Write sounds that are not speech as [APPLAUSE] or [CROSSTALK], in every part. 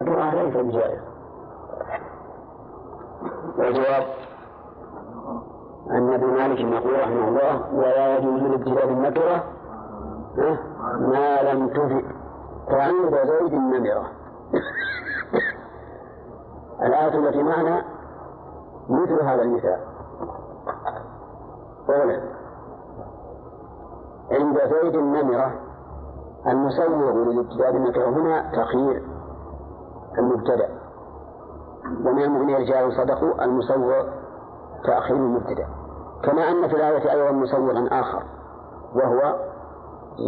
ليس بجائز والجواب أن ابن مالك يقول رحمه الله ولا يجوز الابتلاء بالنكرة ما لم تفئ فعند زيد النمرة الآية التي معنا مثل هذا المثال. أولا عند زيد النمرة المسوغ للابتداء بالنكرة هنا تخيير. المبتدأ. ومن المؤمنين رجال صدقوا المسوغ تأخير المبتدأ. كما أن في الآية أيضا مسوغا آخر وهو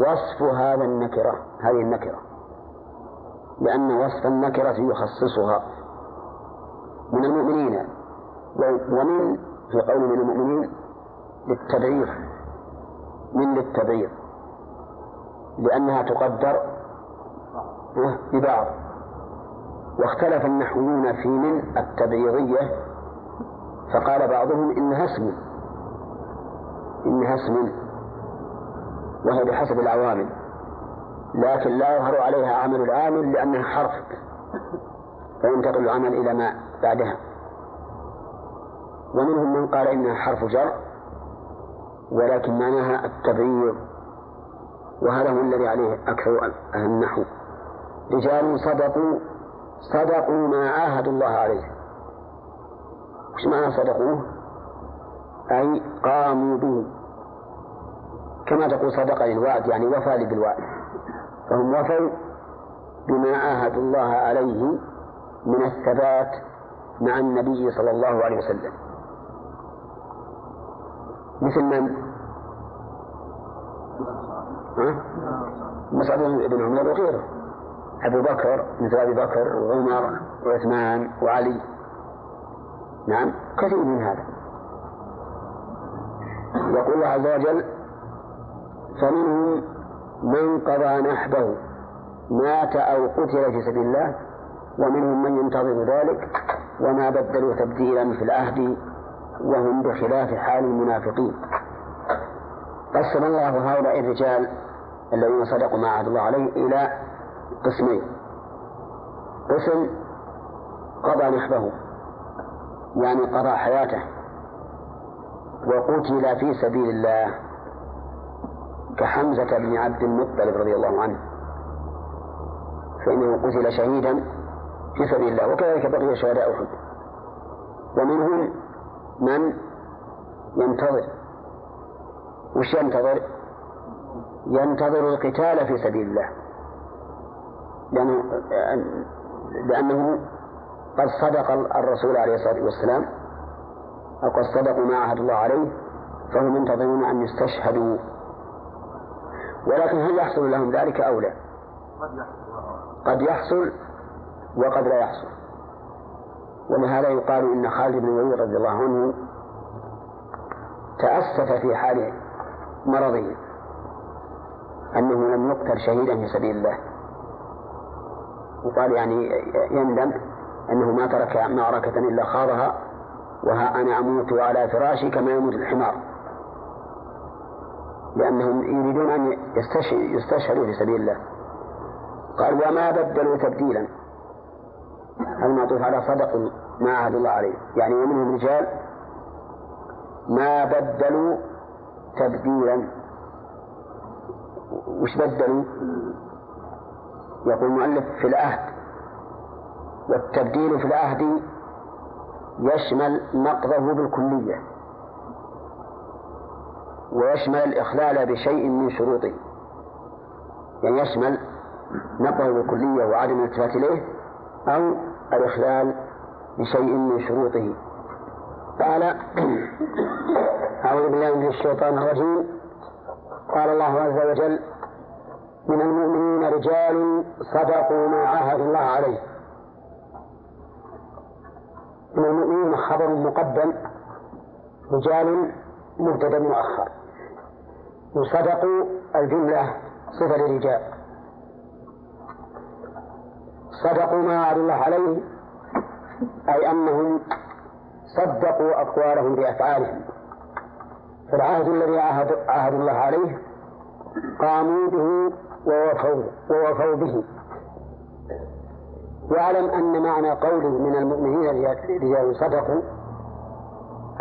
وصف هذا النكرة هذه النكرة. لأن وصف النكرة يخصصها من المؤمنين. ومن في قول من المؤمنين للتبعير من للتبعير. لأنها تقدر ببعض. واختلف النحويون في من؟ التبعيضية فقال بعضهم إنها اسم. إنها اسم. وهي بحسب العوامل. لكن لا يظهر عليها عمل العامل لأنها حرف. فينتقل العمل إلى ما بعدها. ومنهم من قال إنها حرف جر ولكن معناها التبعيض وهذا هو الذي عليه أكثر أهل النحو. رجال صدقوا صدقوا ما عاهدوا الله عليه وش معنى صدقوه؟ أي قاموا به كما تقول صدق للوعد يعني وفى بالوعد فهم وفوا بما عاهدوا الله عليه من الثبات مع النبي صلى الله عليه وسلم مثل من؟ ها؟ مسعد بن عمر وغيره أبو بكر مثل أبي بكر وعمر وعثمان وعلي. نعم كثير من هذا. يقول الله عز وجل فمنهم من قضى نحبه مات أو قتل في سبيل الله ومنهم من ينتظر ذلك وما بدلوا تبديلا في العهد وهم بخلاف حال المنافقين. قسم الله هؤلاء الرجال الذين صدقوا ما عهد الله عليه إلى قسمين. قسم قضى نحبه يعني قضى حياته وقتل في سبيل الله كحمزة بن عبد المطلب رضي الله عنه فإنه قتل شهيدا في سبيل الله وكذلك بقي شهداء أحد. ومنهم من ينتظر وش ينتظر؟ ينتظر القتال في سبيل الله. لأنه لأنه قد صدق الرسول عليه الصلاة والسلام أو قد صدقوا ما عهد الله عليه فهم ينتظرون أن يستشهدوا. ولكن هل يحصل لهم ذلك أو لا؟ قد يحصل وقد لا يحصل. ولهذا يقال إن خالد بن الوليد رضي الله عنه تأسف في حال مرضه أنه لم يقتل شهيدا في سبيل الله. وقال يعني يندم أنه ما ترك معركة إلا خاضها وها أنا أموت على فراشي كما يموت الحمار. لأنهم يريدون أن يستشهدوا في سبيل الله. قال وما بدلوا تبديلا. المعطوف على صدق ما عهد الله عليه. يعني ومنهم رجال ما بدلوا تبديلا. وش بدلوا؟ يقول المؤلف في العهد والتبديل في العهد يشمل نقضه بالكلية ويشمل الإخلال بشيء من شروطه يعني يشمل نقضه بالكلية وعدم الالتفات إليه أو الإخلال بشيء من شروطه. قال أعوذ بالله من الشيطان الرجيم. قال الله عز وجل من المؤمنين رجال صدقوا ما عاهدوا الله عليه. من المؤمنين خبر مقدم رجال مبتدأ مؤخر. وصدقوا الجملة صفة للرجال. صدقوا ما عهد الله عليه أي أنهم صدقوا أقوالهم بأفعالهم. فالعهد الذي عهد, عهد الله عليه قاموا به ووفوا ووفوا به. واعلم أن معنى قوله من المؤمنين رجال صدقوا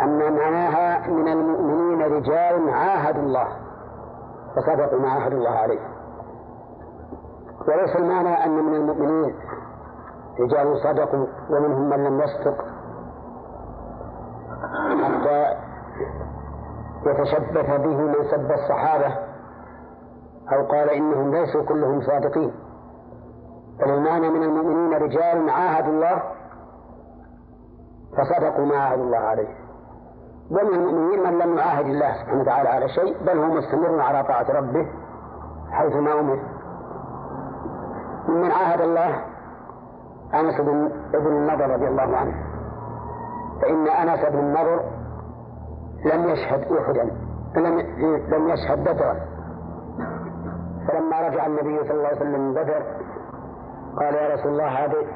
أن معناها من المؤمنين رجال عاهدوا الله فصدقوا ما عاهدوا الله عليه. وليس المعنى أن من المؤمنين رجال صدقوا ومنهم من لم يصدق. حتى يتشبث به من سب الصحابة أو قال إنهم ليسوا كلهم صادقين. بل المعنى من المؤمنين رجال عاهدوا الله فصدقوا ما عاهدوا الله عليه. ومن المؤمنين من لم يعاهد الله سبحانه وتعالى على شيء بل هو مستمر على طاعة ربه حيث ما أمر. ممن عاهد الله أنس بن ابن النضر رضي الله عنه. فإن أنس بن النضر لم يشهد أحدا لم لم يشهد بدرا. فلما رجع النبي صلى الله عليه وسلم من بدر قال يا رسول الله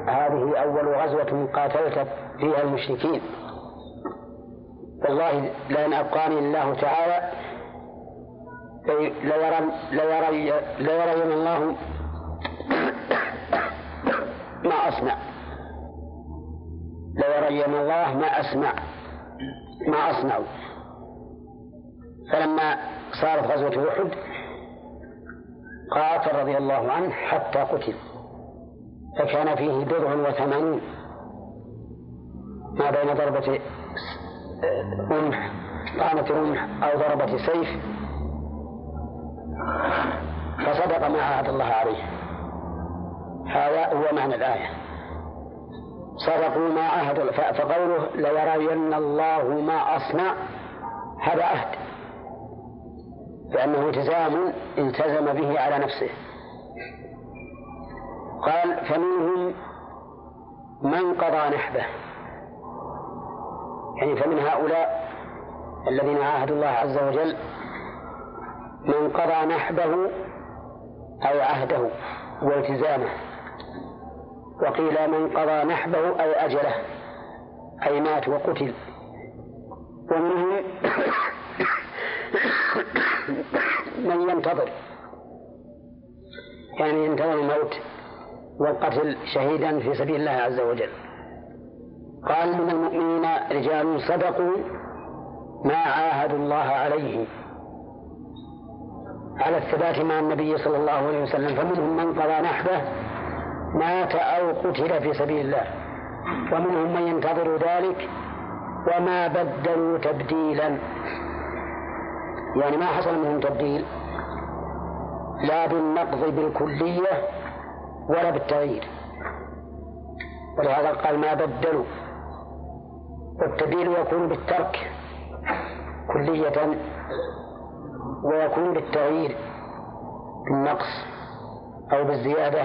هذه أول غزوة قاتلت فيها المشركين. والله لأن أبقاني الله تعالى ليرين الله [COUGHS] ما أصنع. ليرين الله ما أسمع. ما أصنع. فلما صارت غزوة أحد قاتل رضي الله عنه حتى قتل. فكان فيه بضع وثمانين ما بين ضربة رمح طعنة رمح أو ضربة سيف. فصدق ما عهد الله عليه. هذا هو معنى الآية. صدقوا ما عهد فقوله ليرين الله ما أصنع هذا عهد. لأنه التزام التزم به على نفسه. قال فمنهم من قضى نحبه. يعني فمن هؤلاء الذين عاهدوا الله عز وجل من قضى نحبه أو عهده والتزامه. وقيل من قضى نحبه أو أجله أي مات وقتل. ومنهم [COUGHS] [COUGHS] من ينتظر. يعني ينتظر الموت والقتل شهيدا في سبيل الله عز وجل. قال من المؤمنين رجال صدقوا ما عاهدوا الله عليه. على الثبات مع النبي صلى الله عليه وسلم فمنهم من قضى نحبه مات أو قتل في سبيل الله. ومنهم من ينتظر ذلك وما بدلوا تبديلا. يعني ما حصل منهم تبديل. لا بالنقض بالكلية ولا بالتغيير. ولهذا قال ما بدلوا. والتبديل يكون بالترك كلية ويكون بالتغيير بالنقص أو بالزيادة.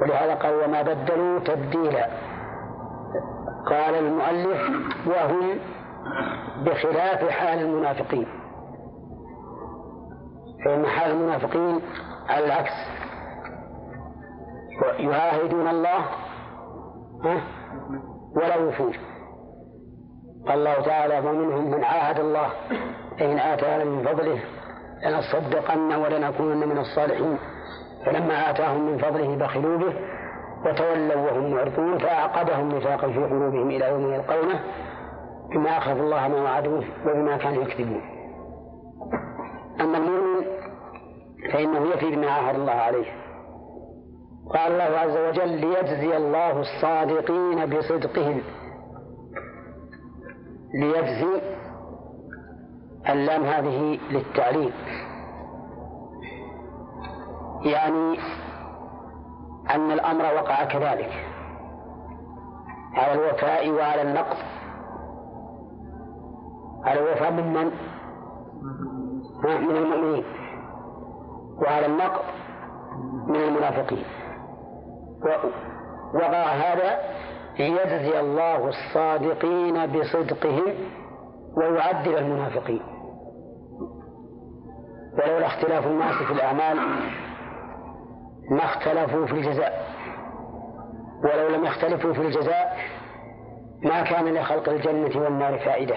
ولهذا قال وما بدلوا تبديلا. قال المؤلف وهم بخلاف حال المنافقين. فإن حال المنافقين على العكس. يعاهدون الله ولا يوفون قال الله تعالى ومنهم من عاهد الله إن آتانا من فضله لنصدقن ولنكونن من الصالحين. فلما آتاهم من فضله بخلوا به وتولوا وهم معرضون فأعقبهم نفاقا في قلوبهم إلى يوم يلقونه بما أخذ الله ما وعدوه وبما كانوا يكذبون. أما المؤمن فإنه يفي بما عاهد الله عليه. قال الله عز وجل ليجزي الله الصادقين بصدقهم. ليجزي اللام هذه للتعليم. يعني أن الأمر وقع كذلك. على الوفاء وعلى النقض على الوفاء من؟ من؟ من المؤمنين وعلى النقض من المنافقين. وقع هذا ليجزي الله الصادقين بصدقهم ويعذب المنافقين. ولولا اختلاف الناس في الأعمال ما اختلفوا في الجزاء. ولو لم يختلفوا في الجزاء ما كان لخلق الجنة والنار فائدة.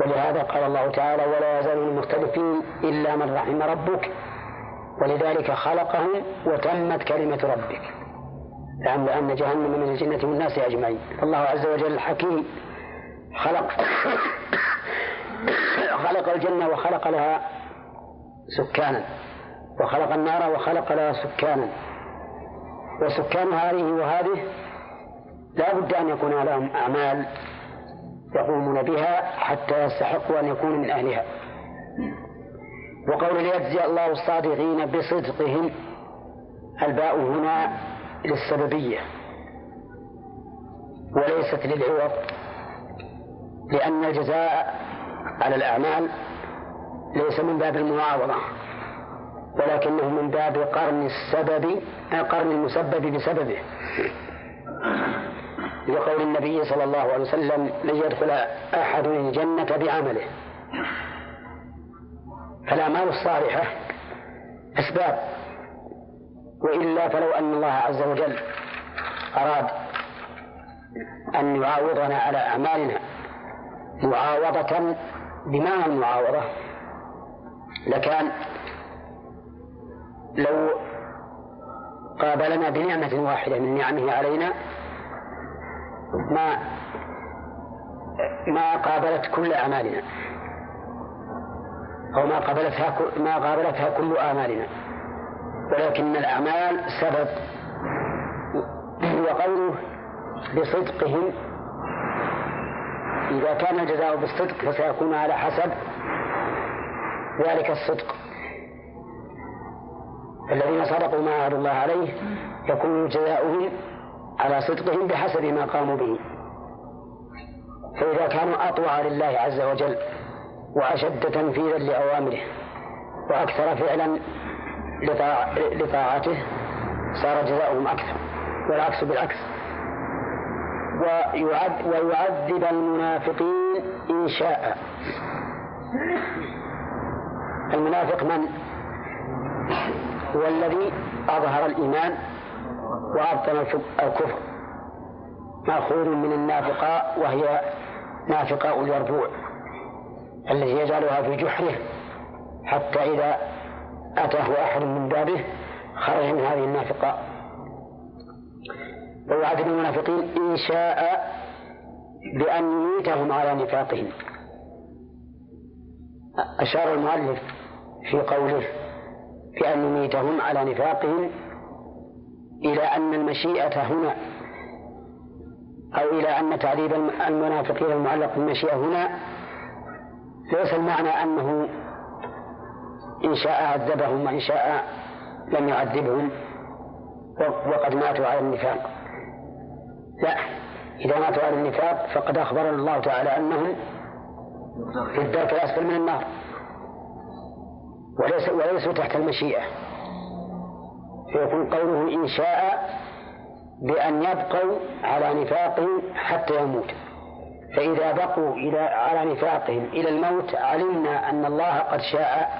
ولهذا قال الله تعالى ولا يزالون مختلفين إلا من رحم ربك. ولذلك خلقهم وتمت كلمة ربك. لأن جهنم من الجنة والناس أجمعين. الله عز وجل حكيم خلق [COUGHS] خلق الجنة وخلق لها سكانا. وخلق النار وخلق لها سكانا. وسكان هذه وهذه لا بد أن يكون لهم أعمال يقومون بها حتى يستحقوا أن يكونوا من أهلها. وقول ليجزي الله الصادقين بصدقهم. الباء هنا للسببية وليست للعوض لأن الجزاء على الأعمال ليس من باب المعاوضة ولكنه من باب قرن السبب قرن المسبب بسببه. لقول النبي صلى الله عليه وسلم لن يدخل أحد الجنة بعمله. فالأعمال الصالحة أسباب وإلا فلو أن الله عز وجل أراد أن يعاوضنا على أعمالنا معاوضة بمعنى المعاوضة لكان لو قابلنا بنعمة واحدة من نعمه علينا ما ما قابلت كل أعمالنا. أو ما قابلتها ما قابلتها كل آمالنا ولكن الأعمال سبب. وقوله بصدقهم إذا كان الجزاء بالصدق فسيكون على حسب ذلك الصدق. الذين صدقوا ما عهد الله عليه يكون جزاؤهم على صدقهم بحسب ما قاموا به. فإذا كانوا أطوع لله عز وجل وأشد تنفيذا لأوامره وأكثر فعلا لطاعته صار جزاؤهم أكثر والعكس بالعكس. ويعذب المنافقين إن شاء. المنافق من؟ هو الذي أظهر الإيمان وأبطن الكفر مأخوذ من النافقاء وهي نافقاء اليربوع الذي يجعلها في جحره حتى إذا أتاه أحد من بابه خرج من هذه النافقاء ويعذب المنافقين إن شاء بأن يميتهم على نفاقهم. أشار المؤلف في قوله بأن يميتهم على نفاقهم إلى أن المشيئة هنا أو إلى أن تعذيب المنافقين المعلق بالمشيئة هنا ليس المعنى أنه إن شاء عذبهم وإن شاء لم يعذبهم وقد ماتوا على النفاق. لا إذا ماتوا على النفاق فقد أخبرنا الله تعالى أنهم في الدرك الأسفل من النار وليس وليسوا تحت المشيئة. فيكون قوله إن شاء بأن يبقوا على نفاقهم حتى يموتوا فإذا بقوا إلى على نفاقهم إلى الموت علمنا أن الله قد شاء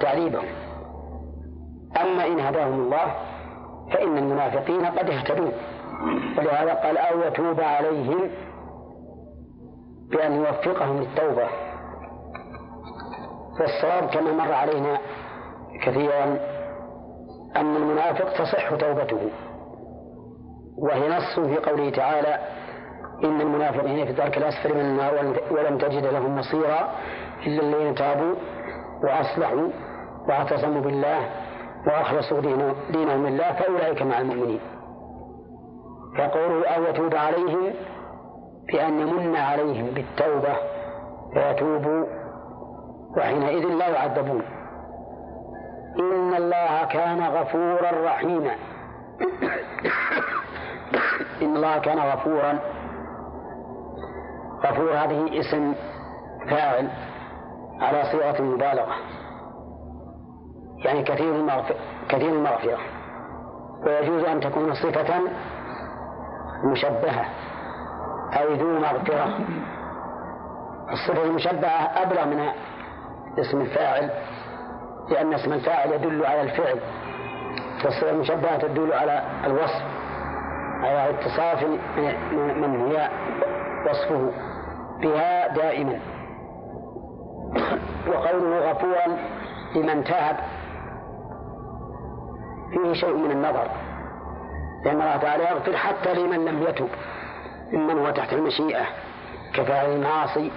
تعذيبهم. أما إن هداهم الله فإن المنافقين قد اهتدوا. ولهذا قال أو يتوب عليهم بأن يوفقهم للتوبة. والصواب كما مر علينا كثيرا أن المنافق تصح توبته. وهي نص في قوله تعالى إن المنافقين في الدرك الأسفل من النار ولم تجد لهم نصيرا إلا الذين تابوا وأصلحوا واعتصموا بالله وأخلصوا دينهم لله فأولئك مع المؤمنين. فقوله أو يتوب عليهم بأن يمن عليهم بالتوبة فيتوبوا وحينئذ لا يعذبون. إن الله كان غفورا رحيما. إن الله كان غفورا. غفور هذه اسم فاعل على صيغة المبالغة يعني كثير المغفرة كثير المغفرة. ويجوز أن تكون صفة مشبهة أو ذو مغفرة. الصفة المشبهة أبلغ من اسم الفاعل. لأن اسم الفاعل يدل على الفعل والصفة المشبهة تدل على الوصف على اتصاف من هي وصفه بها دائما. [COUGHS] وقوله غفورا لمن تاب فيه شيء من النظر لأن الله تعالى يغفر حتى لمن لم يتب ممن هو تحت المشيئة كفاعل المعاصي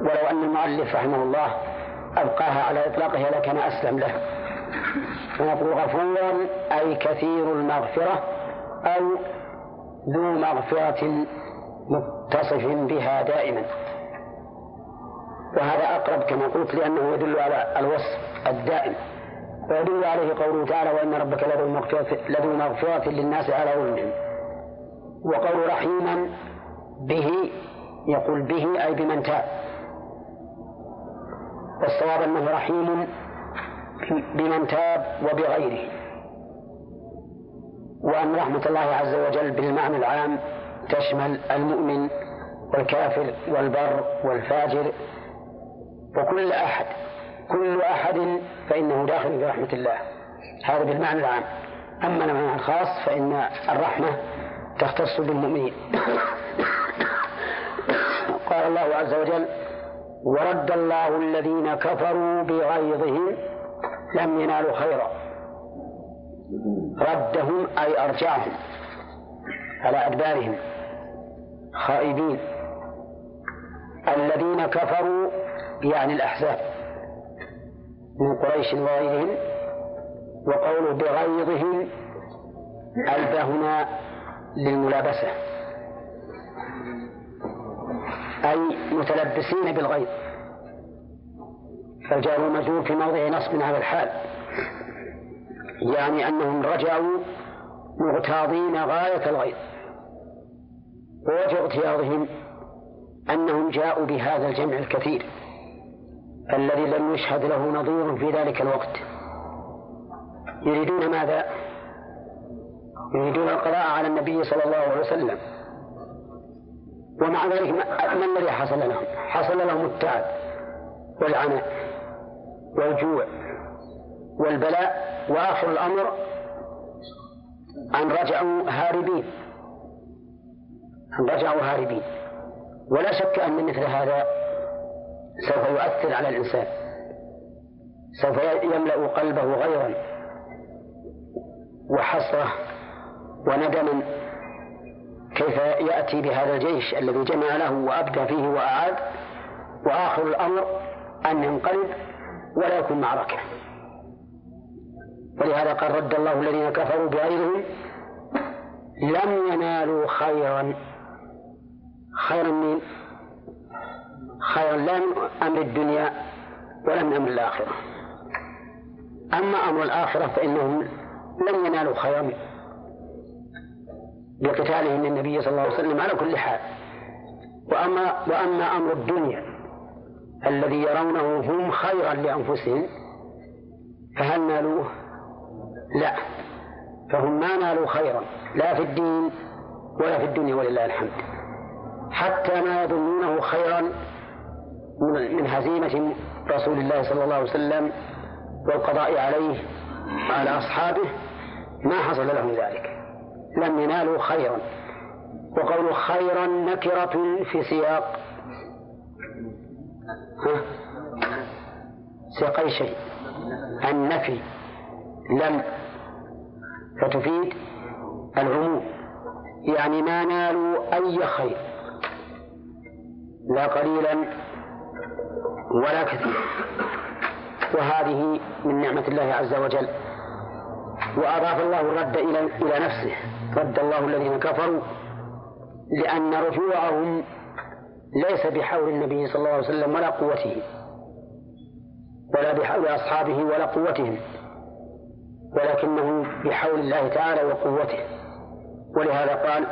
ولو أن المؤلف رحمه الله أبقاها على إطلاقها لكان أسلم له. فنقول غفورا أي كثير المغفرة أو ذو مغفرة متصف بها دائما. وهذا أقرب كما قلت لأنه يدل على الوصف الدائم. ويدل عليه قوله تعالى وإن ربك لذو مغفرة, لذو مغفرة للناس على ظلمهم وقول رحيما به يقول به أي بمن تاب. والصواب أنه رحيم بمن تاب وبغيره. وأن رحمة الله عز وجل بالمعنى العام تشمل المؤمن والكافر والبر والفاجر وكل أحد كل أحد فإنه داخل في رحمة الله. هذا بالمعنى العام. أما المعنى الخاص فإن الرحمة تختص بالمؤمنين. [COUGHS] قال الله عز وجل ورد الله الذين كفروا بغيظهم لم ينالوا خيرا. ردهم أي أرجعهم على أدبارهم. خائبين. الذين كفروا يعني الأحزاب. من قريش وغيرهم وقوله بغيظهم ألبى هنا للملابسة. أي متلبسين بالغيظ. فالجار والمجرور في موضع نصب على الحال. يعني أنهم رجعوا مغتاظين غاية الغيظ. ووجه اغتياظهم أنهم جاءوا بهذا الجمع الكثير الذي لم يشهد له نظير في ذلك الوقت. يريدون ماذا؟ يريدون القضاء على النبي صلى الله عليه وسلم. ومع ذلك ما الذي حصل لهم؟ حصل لهم التعب والعناء والجوع والبلاء. وآخر الأمر أن رجعوا هاربين. أن رجعوا هاربين. ولا شك أن مثل هذا سوف يؤثر على الإنسان. سوف يملأ قلبه غيرا وحسرة وندما. كيف يأتي بهذا الجيش الذي جمع له وأبدى فيه وأعاد؟ وآخر الأمر أن ينقلب ولا يكون معركة ولهذا قال رد الله الذين كفروا بغيرهم لم ينالوا خيرا. خيرا من؟ خيرا لا من أمر الدنيا ولا من أمر الآخرة. أما أمر الآخرة فإنهم لم ينالوا خيرا بقتالهم النبي صلى الله عليه وسلم على كل حال. وأما وأما أمر الدنيا الذي يرونه هم خيرا لأنفسهم فهل نالوه؟ لا. فهم ما نالوا خيرا لا في الدين ولا في الدنيا ولله الحمد. حتى ما يظنونه خيرا من هزيمة رسول الله صلى الله عليه وسلم والقضاء عليه وعلى أصحابه ما حصل لهم ذلك. لم ينالوا خيرا. وقول خيرا نكرة في سياق. ها؟ سياق أي شيء؟ النفي. لم. فتفيد العموم. يعني ما نالوا أي خير. لا قليلا ولا كثيرا. وهذه من نعمة الله عز وجل. وأضاف الله الرد إلى إلى نفسه. رد الله الذين كفروا لأن رجوعهم ليس بحول النبي صلى الله عليه وسلم ولا قوته ولا بحول أصحابه ولا قوتهم ولكنه بحول الله تعالى وقوته. ولهذا قال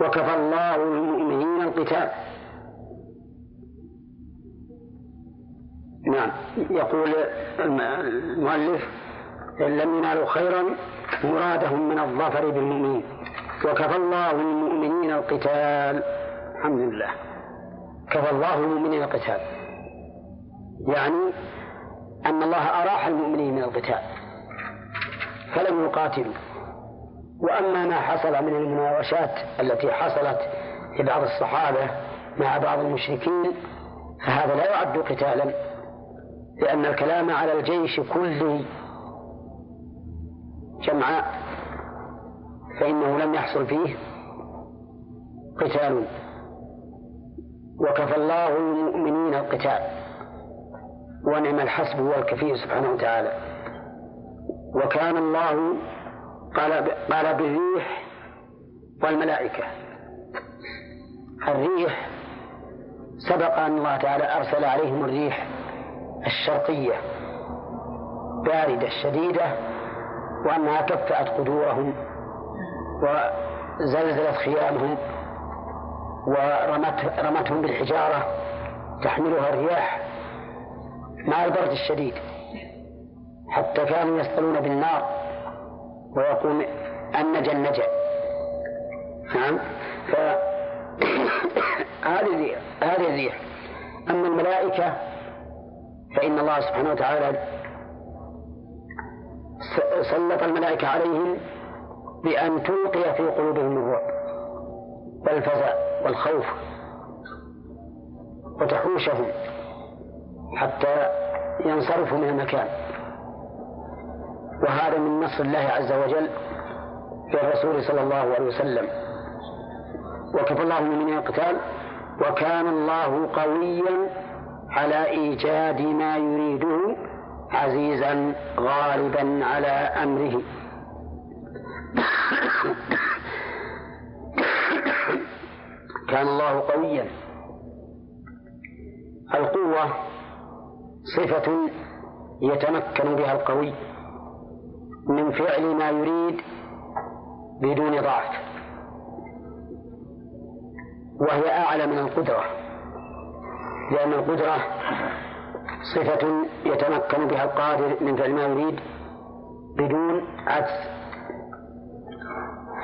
وكفى الله المؤمنين القتال. نعم يقول المؤلف لم ينالوا خيرا مرادهم من الظفر بالمؤمنين. وكفى الله المؤمنين القتال. الحمد لله. كفى الله المؤمنين القتال. يعني أن الله أراح المؤمنين من القتال. فلم يقاتلوا وأما ما حصل من المناوشات التي حصلت لبعض الصحابة مع بعض المشركين فهذا لا يعد قتالا. لأن الكلام على الجيش كله جمع فإنه لم يحصل فيه قتال. وكفى الله المؤمنين القتال. ونعم الحسب هو الكفيل سبحانه وتعالى. وكان الله قال قال بالريح والملائكة. الريح سبق أن الله تعالى أرسل عليهم الريح الشرقية باردة شديدة وأنها كفأت قدورهم وزلزلت خيامهم ورمت رمتهم بالحجارة تحملها الرياح مع البرد الشديد حتى كانوا يصطلون بالنار ويقول النجا النجا نعم. فهذه [COUGHS] هذه الريح أما الملائكة فإن الله سبحانه وتعالى سلط الملائكة عليهم بأن تلقي في قلوبهم الرعب والفزع والخوف وتحوشهم حتى ينصرفوا من المكان. وهذا من نصر الله عز وجل في الرسول صلى الله عليه وسلم. وكفى الله من القتال وكان الله قويا على إيجاد ما يريده عزيزا غالبا على أمره. كان الله قويا. القوة صفة يتمكن بها القوي من فعل ما يريد بدون ضعف وهي أعلى من القدرة لأن القدرة صفة يتمكن بها القادر من فعل ما يريد بدون عجز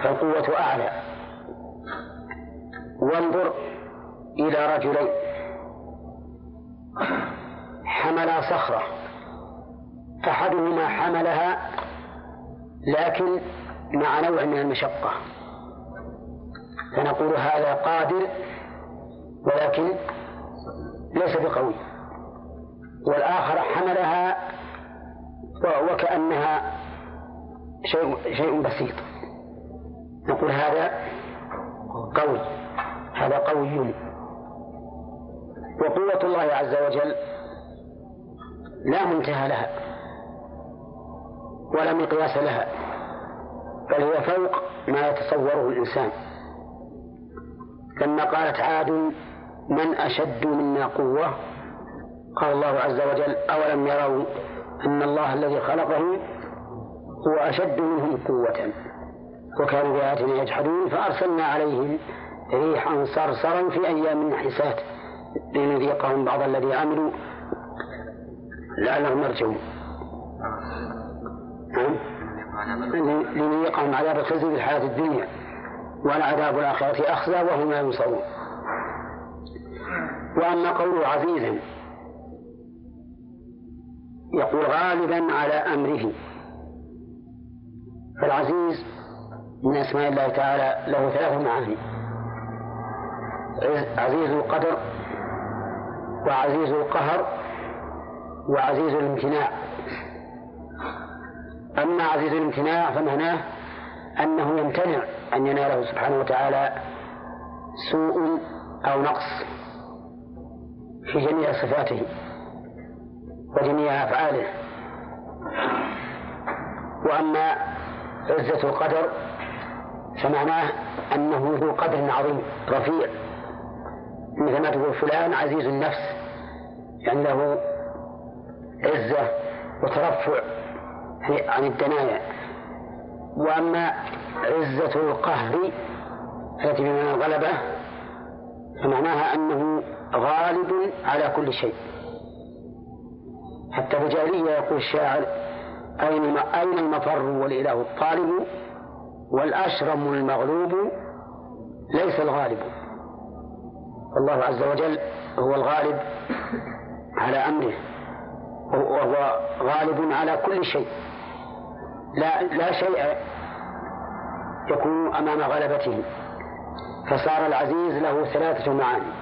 فالقوة أعلى. وانظر إلى رجلين. حملا صخرة. أحدهما حملها لكن مع نوع من المشقة. فنقول هذا قادر ولكن ليس بقوي. والآخر حملها وكأنها شيء شيء بسيط. نقول هذا قوي. هذا قوي. وقوة الله عز وجل لا منتهى لها ولا مقياس لها بل هي فوق ما يتصوره الإنسان. لما قالت عاد من أشد منا قوة قال الله عز وجل أولم يروا أن الله الذي خلقهم هو أشد منهم قوة؟ وكانوا بآياتنا يجحدون فأرسلنا عليهم ريحا صرصرا في أيام حسات لنذيقهم بعض الذي عملوا لعلهم يرجعون. نعم. لنذيقهم عذاب الخزي في الحياة الدنيا والعذاب الآخرة أخزى وهم لا ينصرون. وأما قوله عزيزا يقول غالبا على أمره. فالعزيز من أسماء الله تعالى له ثلاث معاني. عزيز القدر وعزيز القهر وعزيز الامتناع. أما عزيز الامتناع فمعناه أنه يمتنع أن يناله سبحانه وتعالى سوء أو نقص في جميع صفاته. وجميع أفعاله. وأما عزة القدر فمعناه أنه ذو قدر عظيم رفيع. مثل ما تقول فلان عزيز النفس عنده عزة وترفع عن الدنايا. وأما عزة القهر التي بمعنى الغلبة فمعناها أنه غالب على كل شيء. حتى الجاهلية يقول الشاعر أين أين المفر والإله الطالب والأشرم المغلوب ليس الغالب؟ الله عز وجل هو الغالب على أمره وهو غالب على كل شيء. لا لا شيء يكون أمام غلبته. فصار العزيز له ثلاثة معاني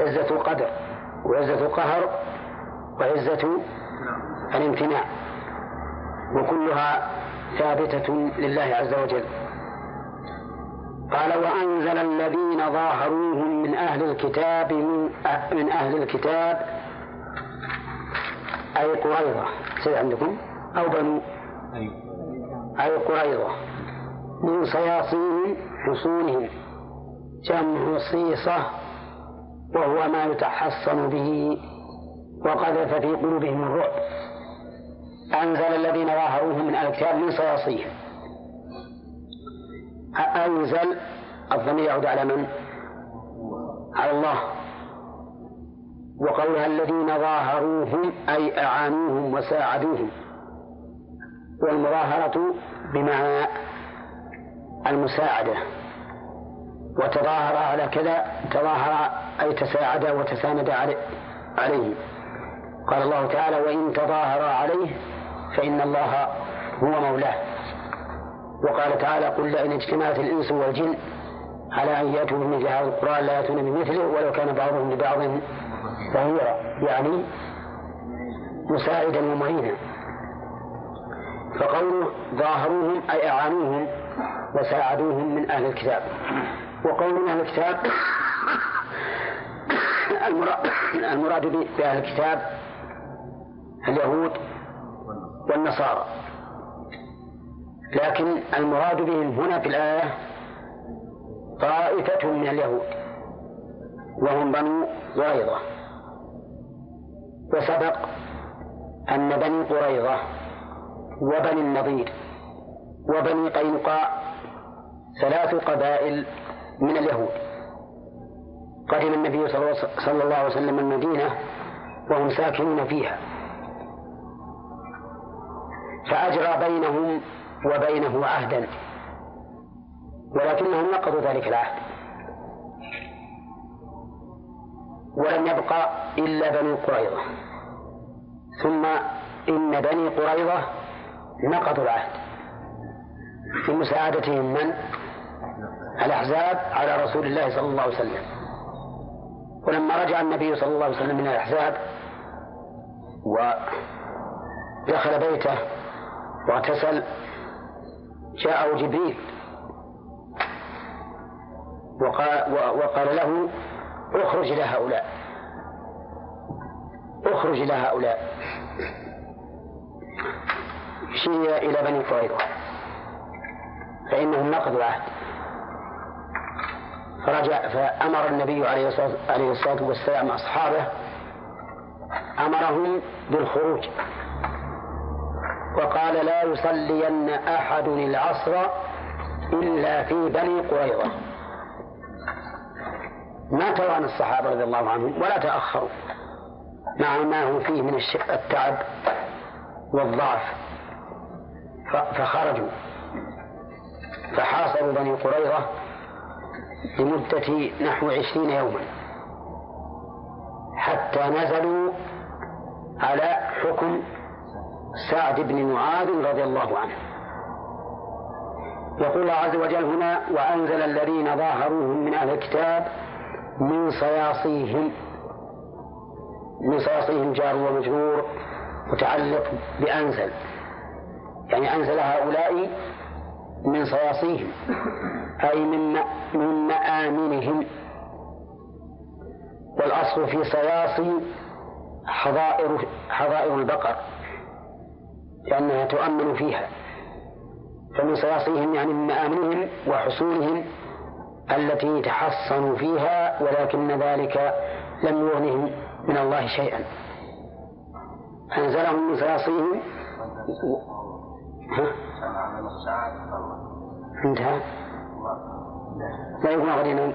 عزة القدر وعزة القهر وعزة الامتناع وكلها ثابتة لله عز وجل. قال وأنزل الذين ظاهروهم من أهل الكتاب من, من أهل الكتاب أي قريضة سيد عندكم؟ أو بنو؟ أي قريضة من صياصيهم حصونهم جمع صيصة وهو ما يتحصن به وقذف في قلوبهم الرعب. أنزل الذين ظاهروهم من الكتاب من صياصيهم. أنزل الضمير يعود على من؟ على الله. وقولها الذين ظاهروهم أي أعانوهم وساعدوهم. والمظاهرة بمعنى المساعدة. وتظاهر على كذا تظاهر أي تساعد وتساند عليه قال الله تعالى وإن تظاهر عليه فإن الله هو مولاه. وقال تعالى قل لئن اجتمعت الإنس والجن على أن يأتوا بمثل هذا القرآن لا يأتون بمثله ولو كان بعضهم لبعض ظهيرا يعني مساعدا ومعينا فقوله ظاهروهم أي أعانوهم وساعدوهم من أهل الكتاب. وقول من أهل الكتاب [COUGHS] المراد بأهل الكتاب اليهود والنصارى. لكن المراد بهم هنا في الآية طائفة من اليهود وهم بنو قريظة. وسبق أن بني قريظة وبني النضير وبني قينقاع ثلاث قبائل من اليهود. قدم النبي صلى الله عليه وسلم المدينة وهم ساكنون فيها. فأجرى بينهم وبينه عهدا. ولكنهم نقضوا ذلك العهد. ولم يبقى إلا بني قريظة. ثم إن بني قريظة نقضوا العهد. في مساعدتهم من؟ الأحزاب على رسول الله صلى الله عليه وسلم. ولما رجع النبي صلى الله عليه وسلم من الأحزاب ودخل بيته واغتسل جاءه جبريل. وقال, وقال له اخرج إلى هؤلاء. اخرج إلى هؤلاء. شيء إلى بني قريظة. فإنهم نقضوا العهد. فرجع فأمر النبي عليه الصلاة والسلام أصحابه. أمرهم بالخروج. وقال لا يصلين أحد العصر إلا في بني قريظة. ما توانى الصحابة رضي الله عنهم ولا تأخروا. مع ما هم فيه من التعب والضعف. فخرجوا. فحاصروا بني قريظة لمدة نحو عشرين يوما. حتى نزلوا على حكم سعد بن معاذ رضي الله عنه. يقول الله عز وجل هنا وأنزل الذين ظاهروهم من أهل الكتاب من صياصيهم. من صياصيهم جار ومجرور متعلق بأنزل. يعني أنزل هؤلاء من صياصيهم أي من من مآمنهم. والأصل في صياصي حظائر حظائر البقر. لأنها تؤمن فيها. فمن صياصيهم يعني من مآمنهم وحصولهم التي تحصنوا فيها ولكن ذلك لم يغنهم من الله شيئا. أنزلهم من صياصيهم؟ انتهى. لا يكون غدنا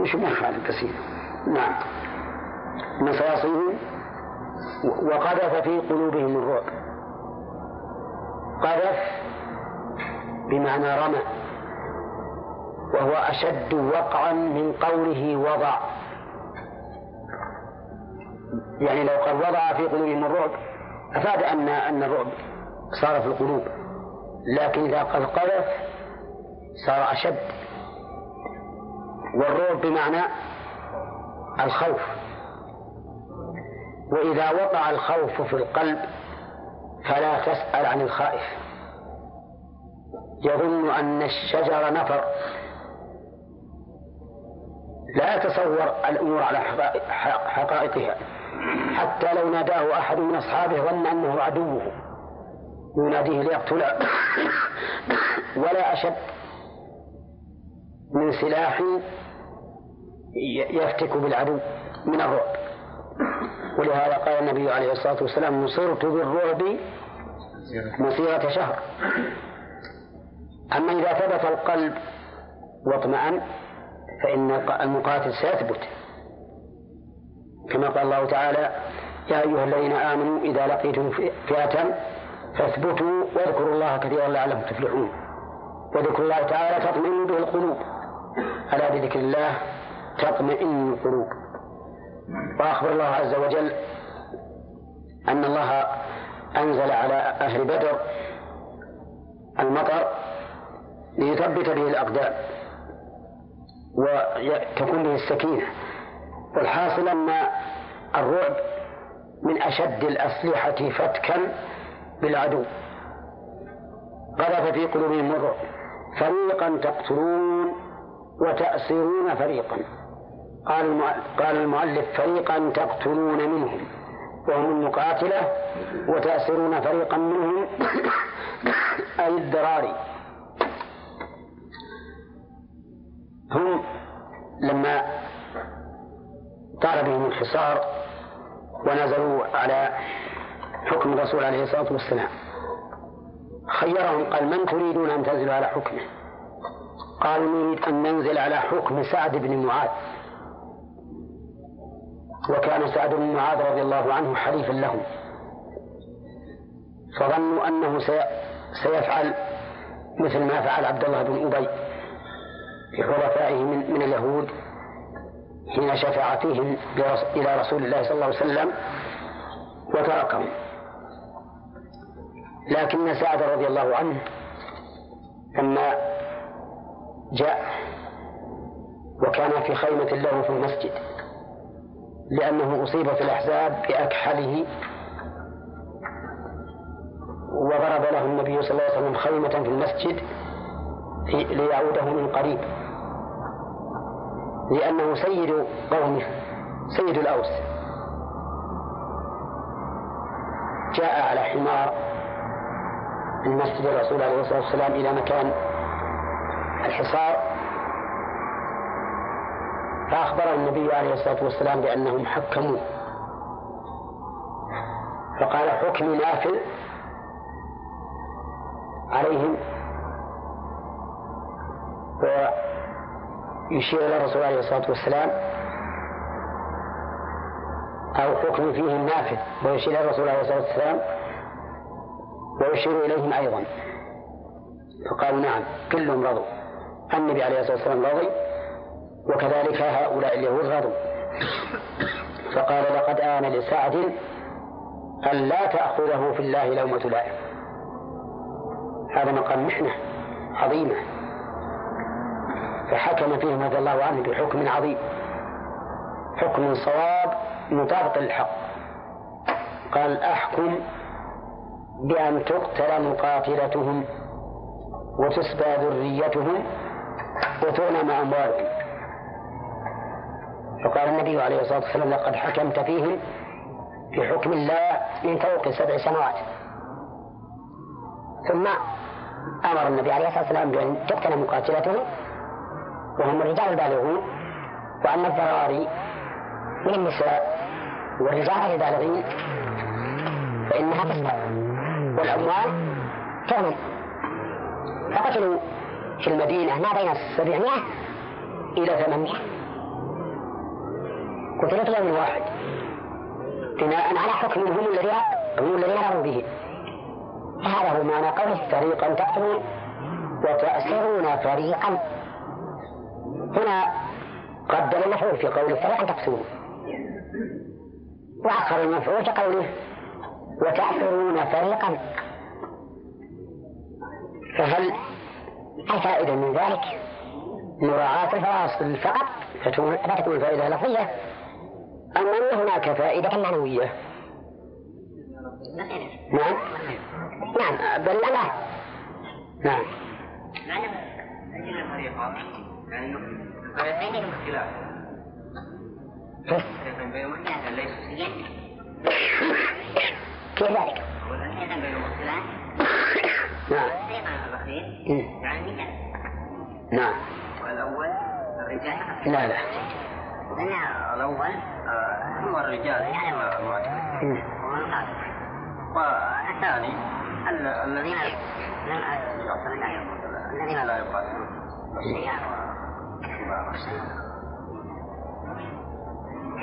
مش ما خالد بسيط نعم. من صياصيهم وقذف في قلوبهم الرعب قذف بمعنى رمى وهو أشد وقعا من قوله وضع. يعني لو قال وضع في قلوبهم الرعب أفاد أن أن الرعب صار في القلوب. لكن إذا قال قذف صار أشد. والرعب بمعنى الخوف. وإذا وقع الخوف في القلب فلا تسأل عن الخائف. يظن أن الشجر نفر. لا يتصور الأمور على حقائقها. حتى لو ناداه أحد من أصحابه ظن أنه عدوه. يناديه ليقتله. ولا أشد من سلاح يفتك بالعدو من الرعب. ولهذا قال النبي عليه الصلاة والسلام نصرت بالرعب مسيرة شهر. أما إذا ثبت القلب واطمأن فإن المقاتل سيثبت. كما قال الله تعالى يا أيها الذين آمنوا إذا لقيتم فئة فاثبتوا واذكروا الله كثيرا لعلكم تفلحون. وذكر الله تعالى تطمئن به القلوب. ألا بذكر الله تطمئن القلوب. وأخبر الله عز وجل أن الله أنزل على أهل بدر المطر ليثبت به الأقدام وتكون به السكينة والحاصل أن الرعب من أشد الأسلحة فتكا بالعدو. قذف في قلوبهم الرعب. فريقا تقتلون وتأسرون فريقا. قال قال المؤلف فريقا تقتلون منهم وهم المقاتلة وتأسرون فريقا منهم [COUGHS] أي الذراري هم لما طال بهم الحصار ونزلوا على حكم الرسول عليه الصلاة والسلام خيرهم قال من تريدون أن تنزلوا على حكمه؟ قالوا نريد أن ننزل على حكم سعد بن معاذ. وكان سعد بن معاذ رضي الله عنه حليفا لهم فظنوا أنه سيفعل مثل ما فعل عبد الله بن أبي في من, من اليهود حين شفع فيهم إلى رسول الله صلى الله عليه وسلم وتركهم. لكن سعد رضي الله عنه لما جاء وكان في خيمة له في المسجد لأنه أصيب في الأحزاب بأكحله وضرب له النبي صلى الله عليه وسلم خيمة في المسجد ليعوده من قريب. لأنه سيد قومه سيد الأوس. جاء على حمار من مسجد الرسول عليه الصلاة والسلام إلى مكان الحصار. فأخبر النبي عليه الصلاة والسلام بأنهم حكموه فقال حكمي نافذ عليهم. ويشير إلى الرسول عليه الصلاة والسلام أو حكم فيهم نافذ ويشير إلى الرسول عليه الصلاة والسلام ويشير إليهم أيضا. فقالوا نعم كلهم رضوا. النبي عليه الصلاة والسلام رضي. وكذلك هؤلاء اليهود رضوا فقال لقد آن لسعد أن لا تأخذه في الله لومة لائم. هذا مقام محنة عظيمة. فحكم فيهم رضي الله عنه بحكم عظيم. حكم صواب مطابق للحق. قال أحكم بأن تقتل مقاتلتهم وتسبى ذريتهم وتغنم أموالهم. فقال النبي عليه الصلاة والسلام لقد حكمت فيهم بحكم الله من فوق سبع سنوات. ثم أمر النبي عليه الصلاة والسلام بأن تقتل مقاتلته وهم الرجال البالغون وأن الضراري من النساء والرجال البالغين فإنها تسبق والأموال تغنم فقتلوا في المدينة ما بين 700 إلى 800 وثلاثة يوم واحد بناء على حكم حكمهم الذي هم الذين رأوا به. هذا هو معنى قوله فريقا تقتلون وتأسرون فريقا. هنا قدر المفعول في قوله فريقا تقتلون وأخر المفعول في قوله وتأسرون فريقا. فهل الفائدة من ذلك؟ مراعاة الفواصل فقط فتكون الفائدة لفظية. أم أن هناك فائدة معنوية. نعم. نعم. بل لا. نعم. ليسوا كيف ذلك؟ والفريقين بين المسلمين نعم. الأخير يعني نعم. والأول الرجال. لا لا. الأول هو الرجال والثاني الذين الذين لا يقاتلون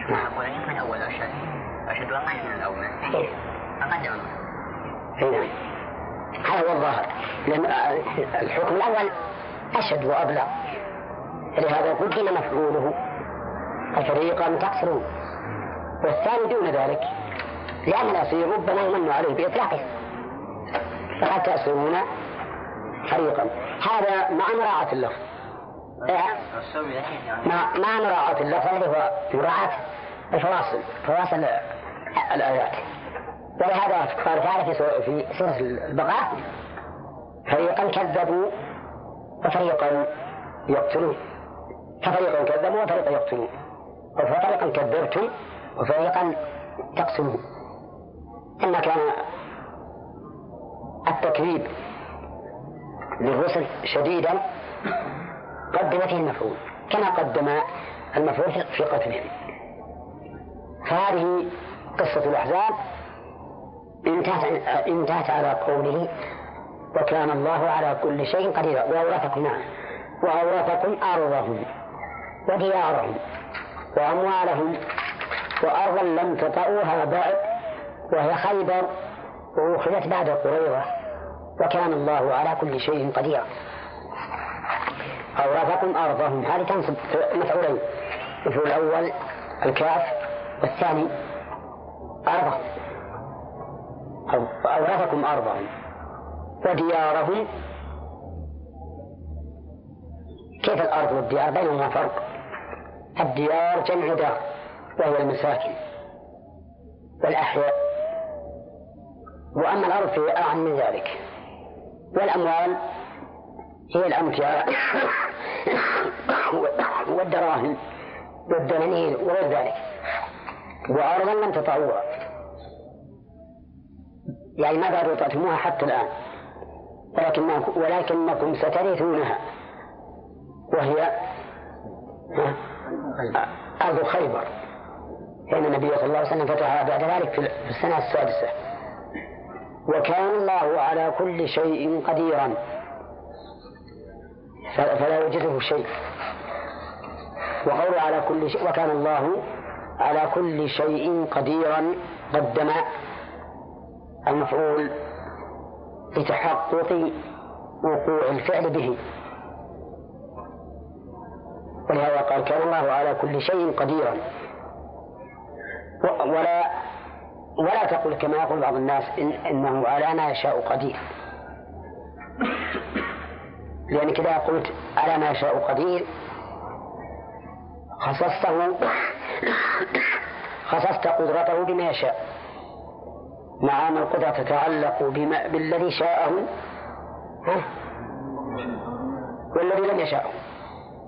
نقول من الأول أشهد أشهد أن من الأول أقدم هذا هو الظاهر لأن الحكم الأول أشد وأبلغ لهذا قدم مفعوله فريقا تقصرون. والثاني دون ذلك لأن الأصيل ربما يمن عليه بإطلاقه. فقد تأسرون فريقا. هذا مع مراعاة اللفظ. مع مع مراعاة اللفظ هو مراعاة الفواصل فواصل الآيات. ولهذا قال تعالى في سورة البقرة. فريقا كذبوا وفريقا يقتلون. ففريقا كذبوا وفريقا يقتلون. وفريقا كذبتم وفريقا تقتلون إن كان التكذيب للرسل شديدا قدم فيه المفعول كما قدم المفعول في قتلهم. فهذه قصة الأحزاب انتهت انتهت على قوله وكان الله على كل شيء قديرا وأورثكم نعم وأورثكم أرضهم وديارهم. وأموالهم وأرضا لم تطئوها بعد وهي خيبر وأخذت بعد قريظة وكان الله على كل شيء قدير. أورثكم أرضهم. هذه تنصب مفعولين؟ المفعول الأول الكاف والثاني أرضهم أورثكم أرضهم. وديارهم. كيف الأرض والديار؟ بينهما فرق. الديار جمع دار وهي المساكن والأحياء. وأما الأرض فهي أعم من ذلك. والأموال هي الأمتعة [COUGHS] والدراهم والدنانير وغير ذلك. وأرضا لم تطعوها. يعني ما بعد وطأتموها حتى الآن. ولكن ولكنكم سترثونها. وهي أرض خيبر. فإن النبي صلى الله عليه وسلم فتحها بعد ذلك في السنة السادسة. وكان الله على كل شيء قديرا. فلا يوجده شيء. وقول على كل شيء وكان الله على كل شيء قديرا. قدم المفعول لتحقق وقوع الفعل به. ولهذا قال كان الله على كل شيء قديرا. ولا ولا تقل كما يقول بعض الناس إن إنه على ما يشاء قدير. لأن كذا قلت على ما يشاء قدير. خصصته خصصت قدرته بما يشاء. مع أن القدرة تتعلق بما بالذي شاءه. والذي لم يشاءه.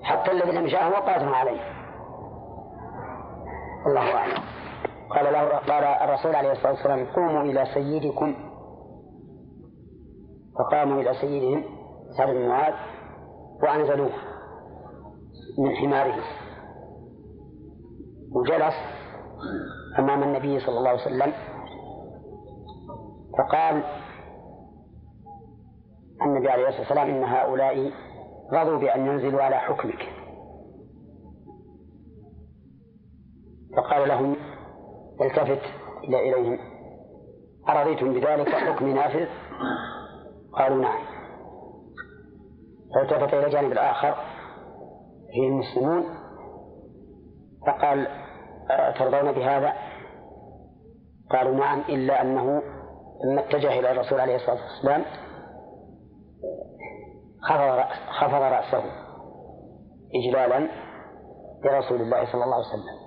حتى الذي لم يشاءه قادر عليه. الله أعلم. قال له قال الرسول عليه الصلاة والسلام قوموا إلى سيدكم. فقاموا إلى سيدهم سعد بن معاذ وأنزلوه من حماره. وجلس أمام النبي صلى الله عليه وسلم. فقال النبي عليه الصلاة والسلام إن هؤلاء رضوا بأن ينزلوا على حكمك. فقال لهم التفت إلى إليهم. أرضيتم بذلك حكم نافذ؟ قالوا نعم. فالتفت إلى الجانب الآخر فيه المسلمون. فقال ترضون بهذا؟ قالوا نعم إلا أنه لما اتجه إلى الرسول عليه الصلاة والسلام. خفض, رأس خفض رأسه إجلالا لرسول الله صلى الله عليه وسلم.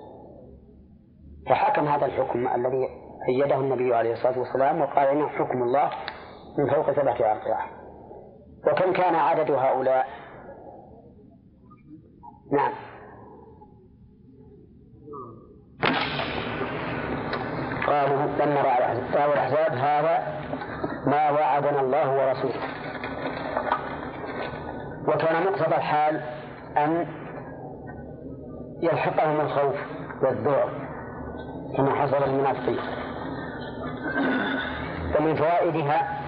فحكم هذا الحكم الذي أيده النبي عليه الصلاة والسلام وقال إنه حكم الله من فوق سبعة أرضعة وكم كان عدد هؤلاء؟ نعم. قالوا لما رأوا الأحزاب هذا ما وعدنا الله ورسوله. وكان مقتضى الحال أن يلحقهم الخوف والذعر كما حصل للمنافقين. ومن فوائدها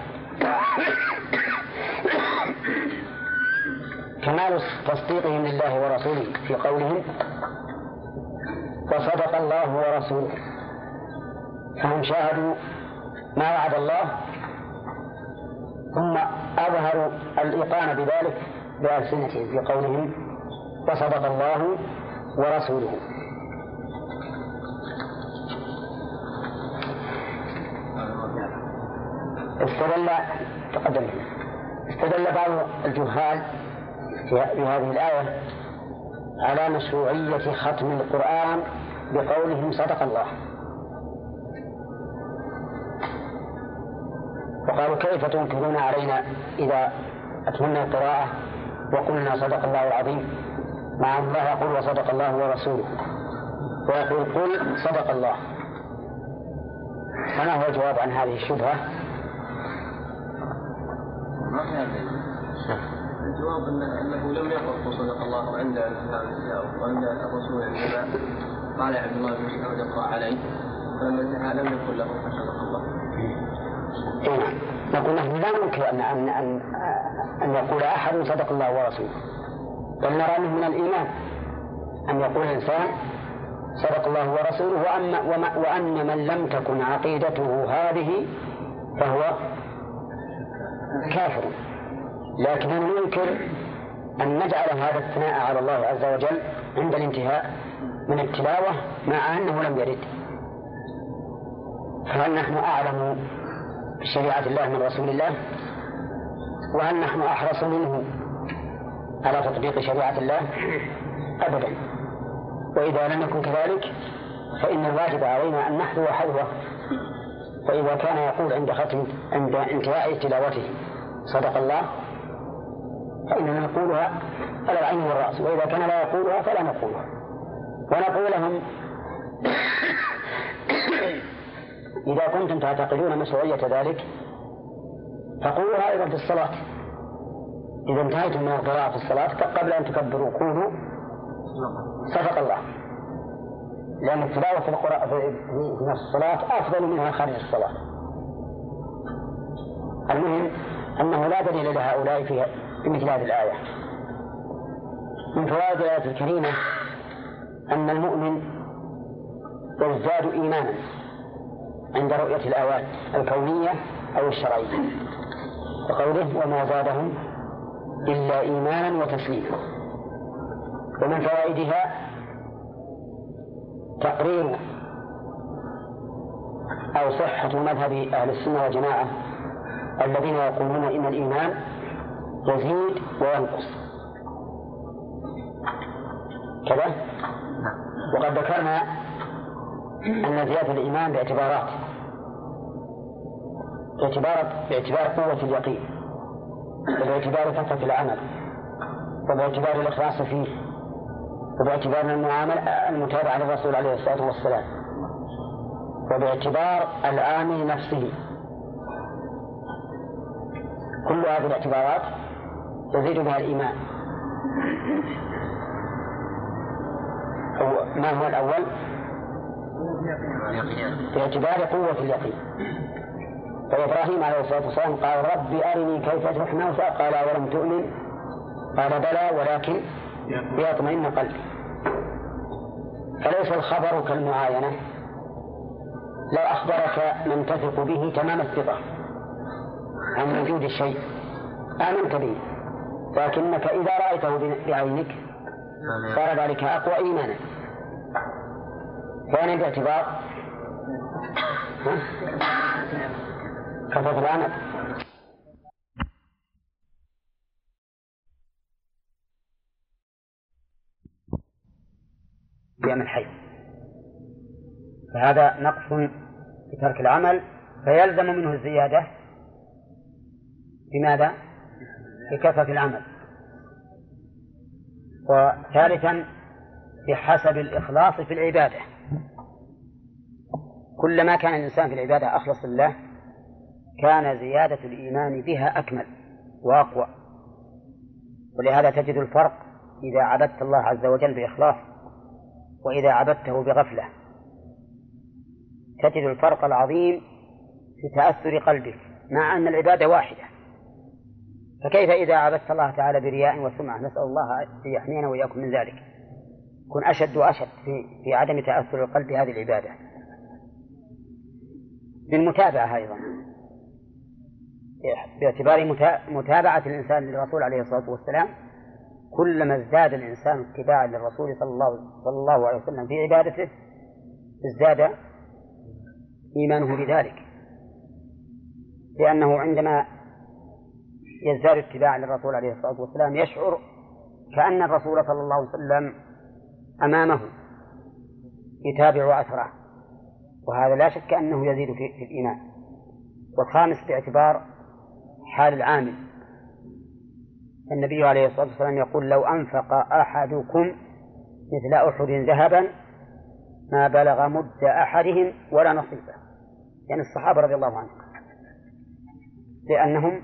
كمال تصديقهم لله ورسوله في قولهم وصدق الله ورسوله. فهم شاهدوا ما وعد الله ثم أظهروا الإيقان بذلك بألسنتهم في قولهم وصدق الله ورسوله. استدل تقدم. استدل بعض الجهال في هذه الآية على مشروعية ختم القرآن بقولهم صدق الله. وقالوا كيف تنكرون علينا إذا أتمنى القراءة؟ وقلنا صدق الله العظيم. مع الله يقول وصدق الله ورسوله. ويقول قل صدق الله. فما هو الجواب عن هذه الشبهة؟ الجواب أنه لم يقل صدق الله عند وعند الرسول عندما قال عبد الله بن مسعود اقرأ عليه. فلما انتهى لم يقل له صدق الله. نقول نحن لا ننكر ان ان ان, أن يقول أحد صدق الله ورسوله. بل نرى أنه من الإيمان أن يقول الإنسان صدق الله ورسوله وأن, وأن من لم تكن عقيدته هذه فهو كافر. لكن يمكن أن نجعل هذا الثناء على الله عز وجل عند الانتهاء من التلاوة مع أنه لم يرد؟ فهل نحن أعلم بشريعة الله من رسول الله وهل نحن أحرص منه على تطبيق شريعة الله أبدا. وإذا لم يكن كذلك فإن الواجب علينا أن نحذو حذوه. فإذا كان يقول عند ختم عند انتهاء تلاوته صدق الله فإننا نقولها على العين والرأس. وإذا كان لا يقولها فلا نقولها. ونقول لهم إذا كنتم تعتقدون مشروعية ذلك فقولوها أيضا في الصلاة. إذا انتهيتم من القراءة في الصلاة قبل أن تكبروا قولوا صدق الله. لأن التلاوة في القراءة في الصلاة أفضل منها خارج الصلاة. المهم أنه لا دليل لهؤلاء في مثل هذه الآية. من فوائد الآية الكريمة أن المؤمن يزداد إيمانا. عند رؤية الآيات الكونية أو الشرعية. وقوله وما زادهم إلا إيمانا وتسليما. ومن فوائدها تقرير أو صحة مذهب أهل السنة والجماعة الذين يقولون إن الإيمان يزيد وينقص. كذا؟ وقد ذكرنا أن زيادة الإيمان باعتبارات. باعتبار باعتبار قوة اليقين. وباعتبار كثرة العمل. وباعتبار الإخلاص فيه. وباعتبار المعاملة المتابعة للرسول عليه الصلاة والسلام. وباعتبار العامل نفسه. كل هذه الاعتبارات يزيد بها الإيمان. ما هو الأول؟ باعتبار قوة اليقين. فإبراهيم عليه الصلاة والسلام قال رب أرني كيف تحيي الموتى قال ولم تؤمن؟ قال بلى ولكن ليطمئن قلبي. فليس الخبر كالمعاينة. لو أخبرك من تثق به تمام الثقة. عن وجود الشيء. آمنت به. لكنك إذا رأيته بعينك صار ذلك أقوى إيمانا. ثانيا باعتبار العمل قيام الحي فهذا نقص بترك العمل فيلزم منه الزيادة. بماذا؟ بكثرة العمل. وثالثا بحسب الإخلاص في العبادة. كلما كان الإنسان في العبادة أخلص لله كان زيادة الإيمان بها أكمل وأقوى. ولهذا تجد الفرق إذا عبدت الله عز وجل بإخلاص وإذا عبدته بغفلة. تجد الفرق العظيم في تأثر قلبك مع أن العبادة واحدة. فكيف إذا عبدت الله تعالى برياء وسمعة؟ نسأل الله أن يحمينا وإياكم من ذلك. كن أشد وأشد في, في عدم تأثر القلب بهذه العبادة. بالمتابعة أيضا. باعتبار متابعة الإنسان للرسول عليه الصلاة والسلام كلما ازداد الإنسان اتباعا للرسول صلى الله, صلى الله عليه وسلم في عبادته ازداد إيمانه بذلك. لأنه عندما يزداد اتباعا للرسول عليه الصلاة والسلام يشعر كأن الرسول صلى الله عليه وسلم أمامه يتابع أثره. وهذا لا شك أنه يزيد في الإيمان. والخامس باعتبار حال العامل. النبي عليه الصلاة والسلام يقول لو أنفق أحدكم مثل أحد ذهبا ما بلغ مد أحدهم ولا نصيبه. يعني الصحابة رضي الله عنهم. لأنهم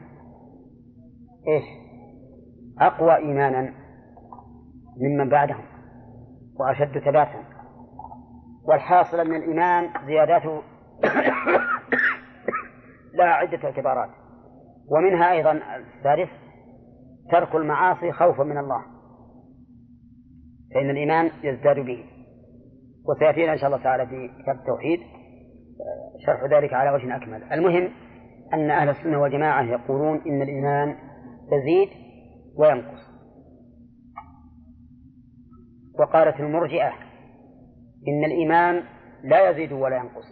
إيش؟ أقوى إيمانا ممن بعدهم وأشد ثباتا. والحاصل أن الإيمان زيادته لها عدة اعتبارات. ومنها أيضا الثالث ترك المعاصي خوفا من الله فإن الإيمان يزداد به. وسيأتينا إن شاء الله تعالى في كتاب التوحيد شرح ذلك على وجه أكمل. المهم أن أهل السنة والجماعة يقولون إن الإيمان يزيد وينقص. وقالت المرجئة إن الإيمان لا يزيد ولا ينقص.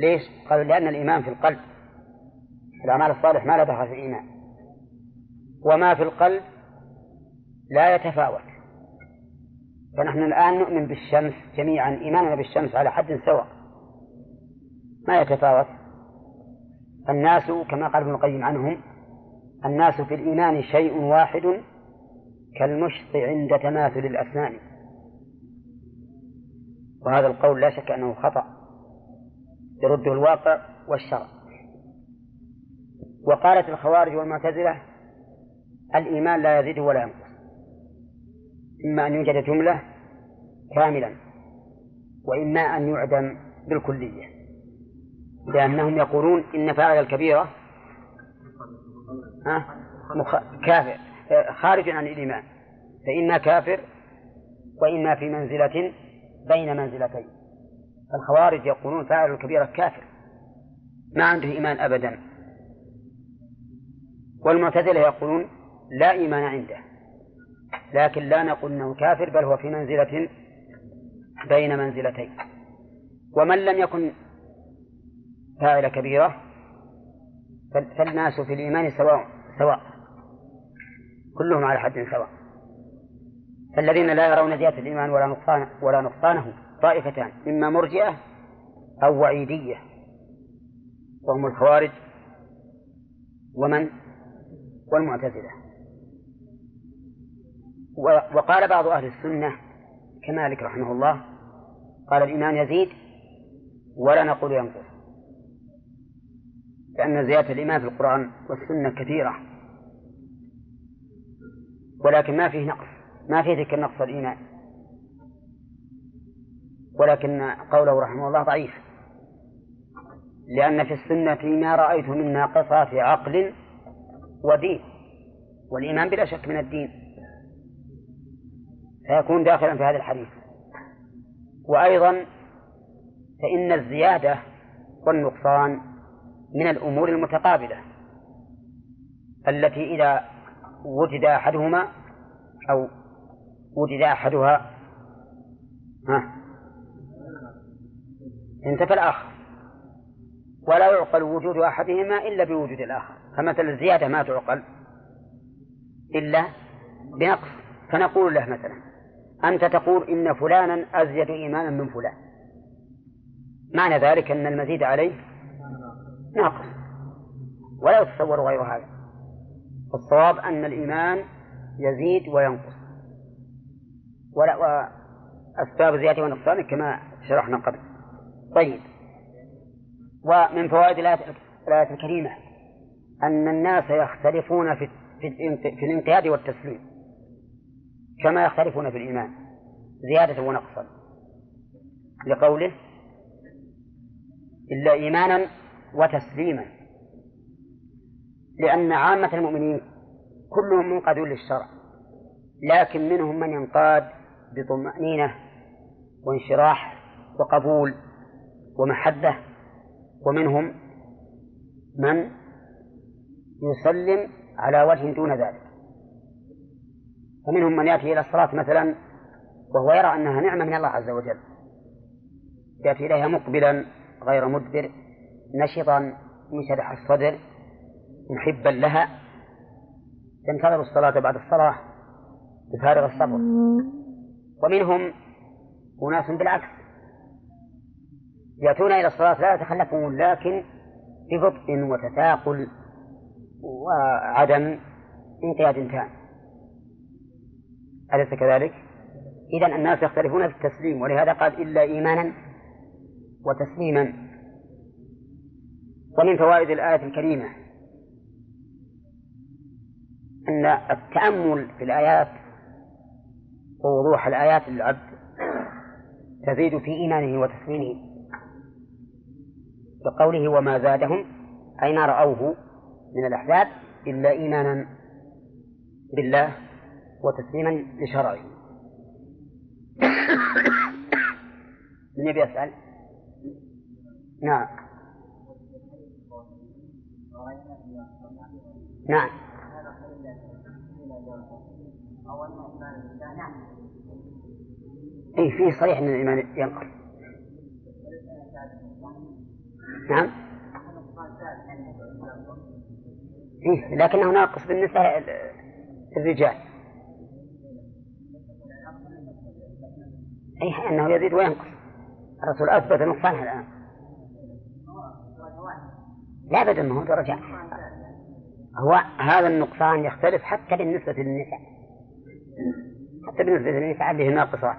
ليش؟ قالوا لأن الإيمان في القلب الأعمال الصالح ما لا دخل في الإيمان. وما في القلب لا يتفاوت. فنحن الآن نؤمن بالشمس جميعا إيماننا بالشمس على حد سواء. ما يتفاوت. الناس كما قال ابن القيم عنهم الناس في الإيمان شيء واحد كالمشط عند تماثل الأسنان. وهذا القول لا شك أنه خطأ. يرده الواقع والشرع. وقالت الخوارج والمعتزلة الإيمان لا يزيد ولا ينقص. إما أن يوجد جملة كاملا وإما أن يعدم بالكلية. لأنهم يقولون إن فاعل الكبيرة كافر خارج عن الإيمان. فإما كافر وإما في منزلة بين منزلتين. الخوارج يقولون فاعل الكبيرة كافر. ما عنده إيمان أبدا. والمعتزلة يقولون لا إيمان عنده. لكن لا نقول أنه كافر بل هو في منزلة بين منزلتين. ومن لم يكن فاعل كبيرة فالناس في الإيمان سواء سواء. كلهم على حد سواء. فالذين لا يرون زيادة الإيمان ولا نقصان ولا نقصانه طائفتان إما مرجئة أو وعيدية. وهم الخوارج ومن؟ والمعتزلة. وقال بعض أهل السنة كمالك رحمه الله قال الإيمان يزيد ولا نقول ينقص. لأن زيادة الإيمان في القرآن والسنة كثيرة ولكن ما فيه نقص. ما فيه ذكر نقص الإيمان. ولكن قوله رحمه الله ضعيف. لأن في السنة ما رأيت من ناقصات عقل ودين. والإيمان بلا شك من الدين. فيكون داخلا في هذا الحديث. وأيضا فإن الزيادة والنقصان من الأمور المتقابلة. التي إذا وجد أحدهما أو وجد أحدها. ها. انتفى الآخر. ولا يعقل وجود أحدهما إلا بوجود الآخر. فمثل الزيادة ما تعقل إلا بنقص. فنقول له مثلا أنت تقول إن فلانا أزيد إيمانا من فلان. معنى ذلك أن المزيد عليه ناقص. ولا يتصور غير هذا. الصواب أن الإيمان يزيد وينقص. ولا وأسباب زيادة ونقصان كما شرحنا قبل. طيب. ومن فوائد الآية الكريمة أن الناس يختلفون في في الانقياد والتسليم. كما يختلفون في الإيمان. زيادة ونقصا. لقوله إلا إيمانا وتسليما. لأن عامة المؤمنين كلهم منقادون للشرع. لكن منهم من ينقاد بطمأنينة وانشراح وقبول ومحبة ومنهم من يسلم على وجه دون ذلك. فمنهم من يأتي إلى الصلاة مثلا وهو يرى أنها نعمة من الله عز وجل. يأتي إليها مقبلا غير مدبر نشطا منشرح الصدر محبا لها. ينتظر الصلاة بعد الصلاة بفارغ الصبر. ومنهم أناس بالعكس يأتون إلى الصلاة لا يتخلفون لكن ببطء وتثاقل وعدم انقياد تام أليس كذلك؟ إذا الناس يختلفون في التسليم ولهذا قال إلا إيمانا وتسليما ومن فوائد الآية الكريمة أن التأمل في الآيات ووضوح الآيات للعبد تزيد في إيمانه وتسليمه. بقوله وما زادهم أي ما رأوه من الأحزاب؟ إلا إيمانا بالله وتسليما لشرعه. من يبي يسأل؟ نعم. نعم. إيه فيه صريح أن الإيمان ينقص نعم. إيه لكنه ناقص بالنسبة للرجال. أي أنه يزيد وينقص. الرسول أثبت نقصانها الآن. لا بد أنه درجات هو هذا النقصان يختلف حتى بالنسبة للنساء. حتى بالنسبة هي ناقصات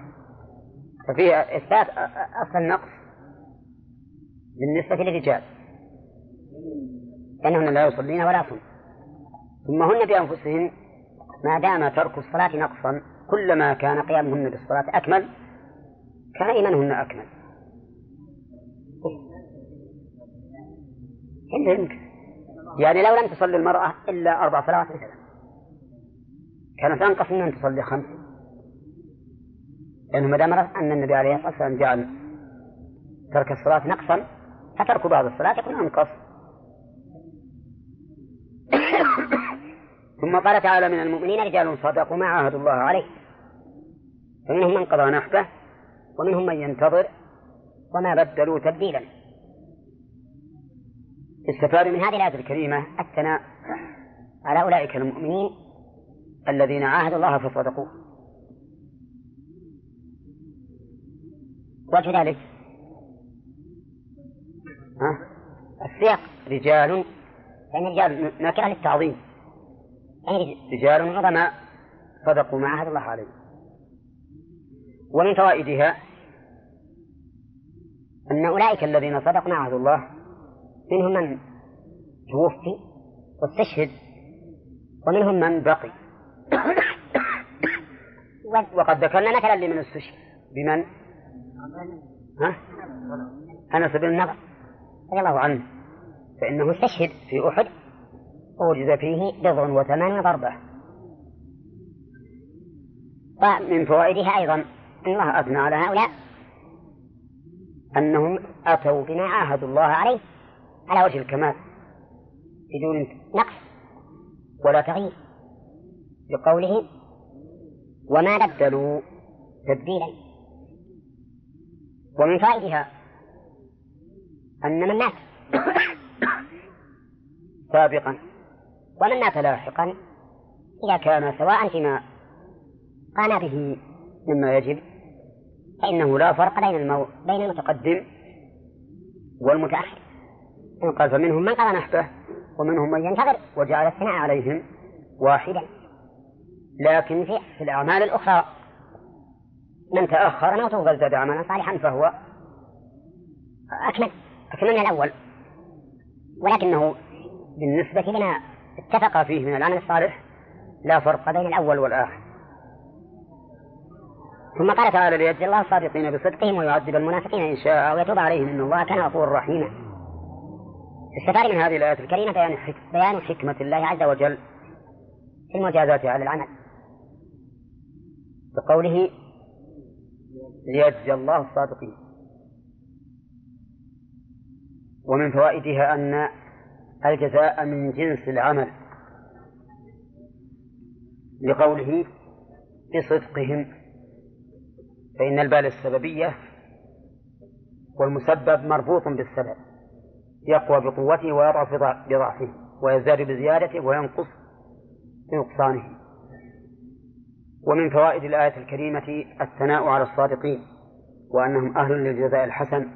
ففيه إثبات أصل النقص بالنسبة للرجال. لأنهن لا يصلين ولا يصلين ثم هن بأنفسهن ما دام ترك الصلاة نقصا كلما كان قيامهن بالصلاة أكمل كان إيمانهن أكمل. يعني لو لم تصلي المرأة إلا أربع صلوات مثلا كانت أنقص من أن تصلي خمس. لأنه ما دام أن النبي عليه الصلاة والسلام جعل ترك الصلاة نقصا فترك بعض الصلاة يكون أنقص. ثم قال تعالى من المؤمنين رجال صدقوا ما عاهدوا الله عليه. فمنهم من قضى نحبه ومنهم من ينتظر وما بدلوا تبديلا. استفاد من هذه الآية الكريمة الثناء على أولئك المؤمنين الذين عاهدوا الله فصدقوه وجه ذلك. ها؟ السياق رجال يعني رجال نكرة للتعظيم. يعني رجال عظماء صدقوا ما عهد الله عليه. ومن فوائدها أن أولئك الذين صدقوا ما عهد الله منهم من توفي واستشهد ومنهم من بقي. وقد ذكرنا مثلا لمن استشهد بمن؟ ها؟ أنس بن النضر رضي الله عنه. فإنه استشهد في أحد. ووجد فيه بضع وثمان ضربة. ومن فوائدها أيضا أن الله أثنى على هؤلاء أنهم أتوا بما عاهدوا الله عليه على وجه الكمال بدون نقص ولا تغيير. بقوله وما بدلوا تبديلا ومن فائدها أن من مات [COUGHS] سابقا ومن مات لاحقا إذا كان سواء فيما قام به مما يجب فإنه لا فرق بين المو... بين المتقدم والمتأخر. قال فمنهم من قضى نحبه ومنهم من ينتظر وجعل الثناء عليهم واحدا. لكن في, الأعمال الأخرى من تأخر موته قد زاد عملا صالحا فهو أكمل أكمل من الأول. ولكنه بالنسبة لنا اتفق فيه من العمل الصالح لا فرق بين الأول والآخر. ثم قال تعالى ليجزي الله الصادقين بصدقهم ويعذب المنافقين إن شاء ويتوب عليهم إن الله كان غفورا رحيما. استفاد من هذه الآيات الكريمة بيان حكمة الله عز وجل في المجازات على العمل. بقوله ليجزي الله الصادقين. ومن فوائدها أن الجزاء من جنس العمل لقوله بصدقهم فإن البال السببية والمسبب مربوط بالسبب يقوى بقوته ويضعف بضعفه ويزداد بزيادته وينقص بنقصانه. ومن فوائد الآية الكريمة الثناء على الصادقين وأنهم أهل للجزاء الحسن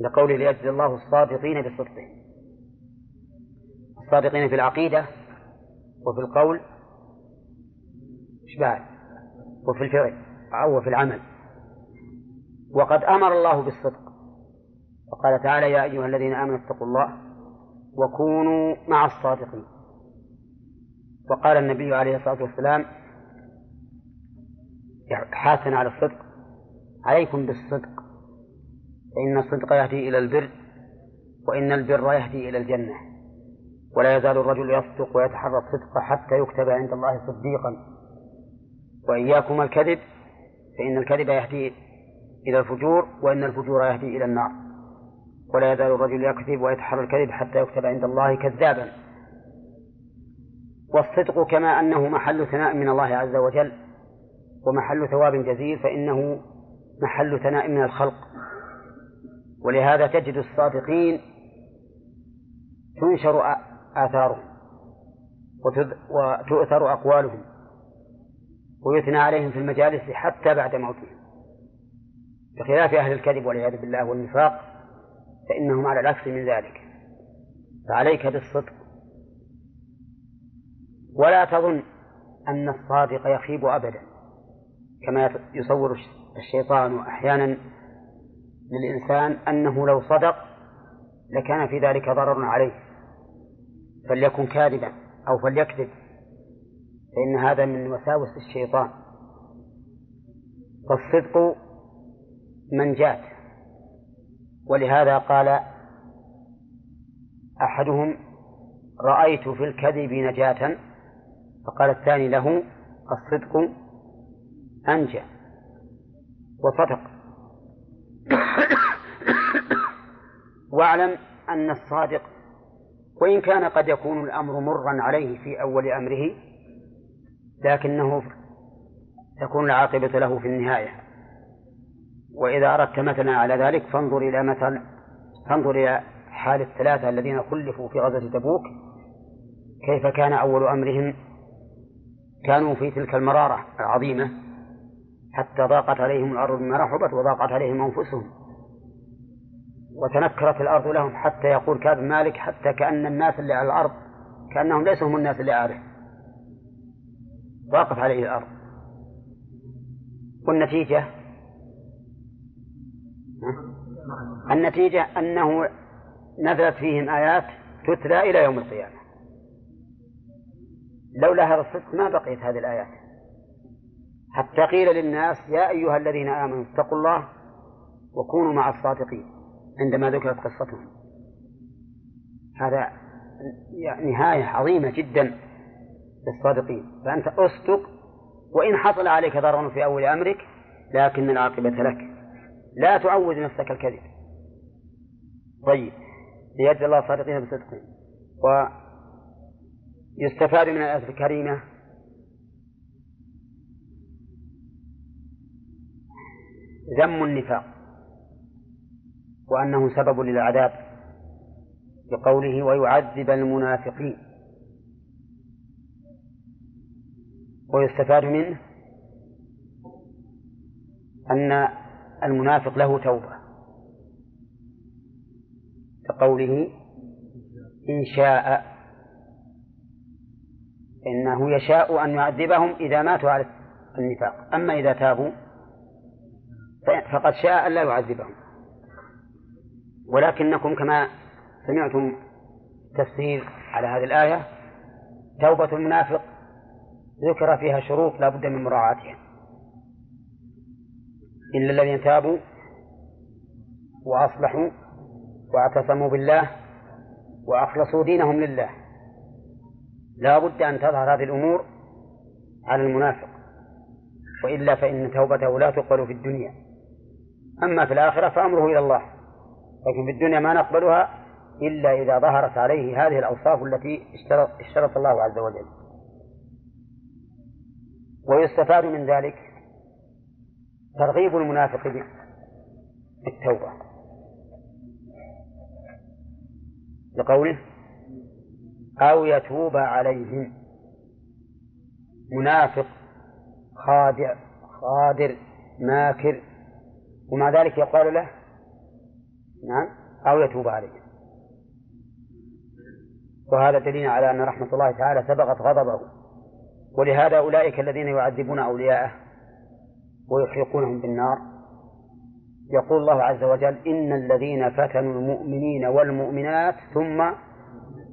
لقوله ليجزي الله الصادقين بصدقهم الصادقين في العقيدة وفي القول إيش وفي الفعل أو في العمل. وقد أمر الله بالصدق. وقال تعالى يا أيها الذين آمنوا اتقوا الله وكونوا مع الصادقين. وقال النبي عليه الصلاة والسلام حاسا على الصدق. عليكم بالصدق. فإن الصدق يهدي إلى البر وإن البر يهدي إلى الجنة. ولا يزال الرجل يصدق ويتحرى الصدق حتى يكتب عند الله صديقا. وإياكم الكذب فإن الكذب يهدي إلى الفجور وإن الفجور يهدي إلى النار. ولا يزال الرجل يكذب ويتحرى الكذب حتى يكتب عند الله كذابا. والصدق كما أنه محل ثناء من الله عز وجل. ومحل ثواب جزيل فإنه محل ثناء من الخلق. ولهذا تجد الصادقين تنشر آثارهم وتؤثر أقوالهم ويثنى عليهم في المجالس حتى بعد موتهم. بخلاف أهل الكذب والعياذ بالله والنفاق فإنهم على العكس من ذلك. فعليك بالصدق. ولا تظن أن الصادق يخيب أبدا. كما يصور الشيطان أحيانا للإنسان أنه لو صدق لكان في ذلك ضرر عليه. فليكن كاذبا أو فليكذب فإن هذا من وساوس الشيطان. فالصدق منجاة ولهذا قال أحدهم رأيت في الكذب نجاة فقال الثاني له الصدق أنجى وصدق. واعلم أن الصادق وإن كان قد يكون الأمر مرا عليه في أول أمره لكنه تكون العاقبة له في النهاية. وإذا أردت مثلا على ذلك فانظر إلى مثل فانظر إلى حال الثلاثة الذين خلفوا في غزوة تبوك. كيف كان أول أمرهم؟ كانوا في تلك المرارة العظيمة. حتى ضاقت عليهم الأرض بما رحبت وضاقت عليهم أنفسهم. وتنكرت الأرض لهم حتى يقول كاب مالك حتى كأن الناس اللي على الأرض كأنهم ليسوا هم الناس اللي أعرف ضاقت عليه الأرض. والنتيجة؟ النتيجة أنه نزلت فيهم آيات تتلى إلى يوم القيامة. لولا هذا الصدق ما بقيت هذه الآيات. حتى قيل للناس يا أيها الذين آمنوا اتقوا الله وكونوا مع الصادقين عندما ذكرت قصتهم. هذا نهاية عظيمة جدا للصادقين. فأنت أصدق وإن حصل عليك ضرر في أول أمرك لكن العاقبة لك. لا تعود نفسك الكذب. طيب ليجزي الله الصادقين بصدقهم. ويستفاد من الآية الكريمة ذم النفاق وأنه سبب للعذاب بقوله ويعذب المنافقين ويستفاد منه أن المنافق له توبة كقوله إن شاء فإنه يشاء أن يعذبهم إذا ماتوا على النفاق. أما إذا تابوا فقد شاء أن لا يعذبهم. ولكنكم كما سمعتم تفسير على هذه الآية توبة المنافق ذكر فيها شروط لا بد من مراعاتها. إلا الذين تابوا وأصلحوا واعتصموا بالله وأخلصوا دينهم لله لا بد أن تظهر هذه الأمور على المنافق. وإلا فإن توبته لا تقبل في الدنيا. أما في الآخرة فأمره إلى الله. لكن في الدنيا ما نقبلها إلا إذا ظهرت عليه هذه الأوصاف التي اشترط, اشترط الله عز وجل. ويستفاد من ذلك ترغيب المنافق بالتوبة. لقوله أو يتوب عليهم منافق خادع خادر ماكر ومع ذلك يقال له نعم أو يتوب عليهم وهذا دليل على أن رحمة الله تعالى سبقت غضبه. ولهذا أولئك الذين يعذبون أولياءه ويحرقونهم بالنار. يقول الله عز وجل إن الذين فتنوا المؤمنين والمؤمنات ثم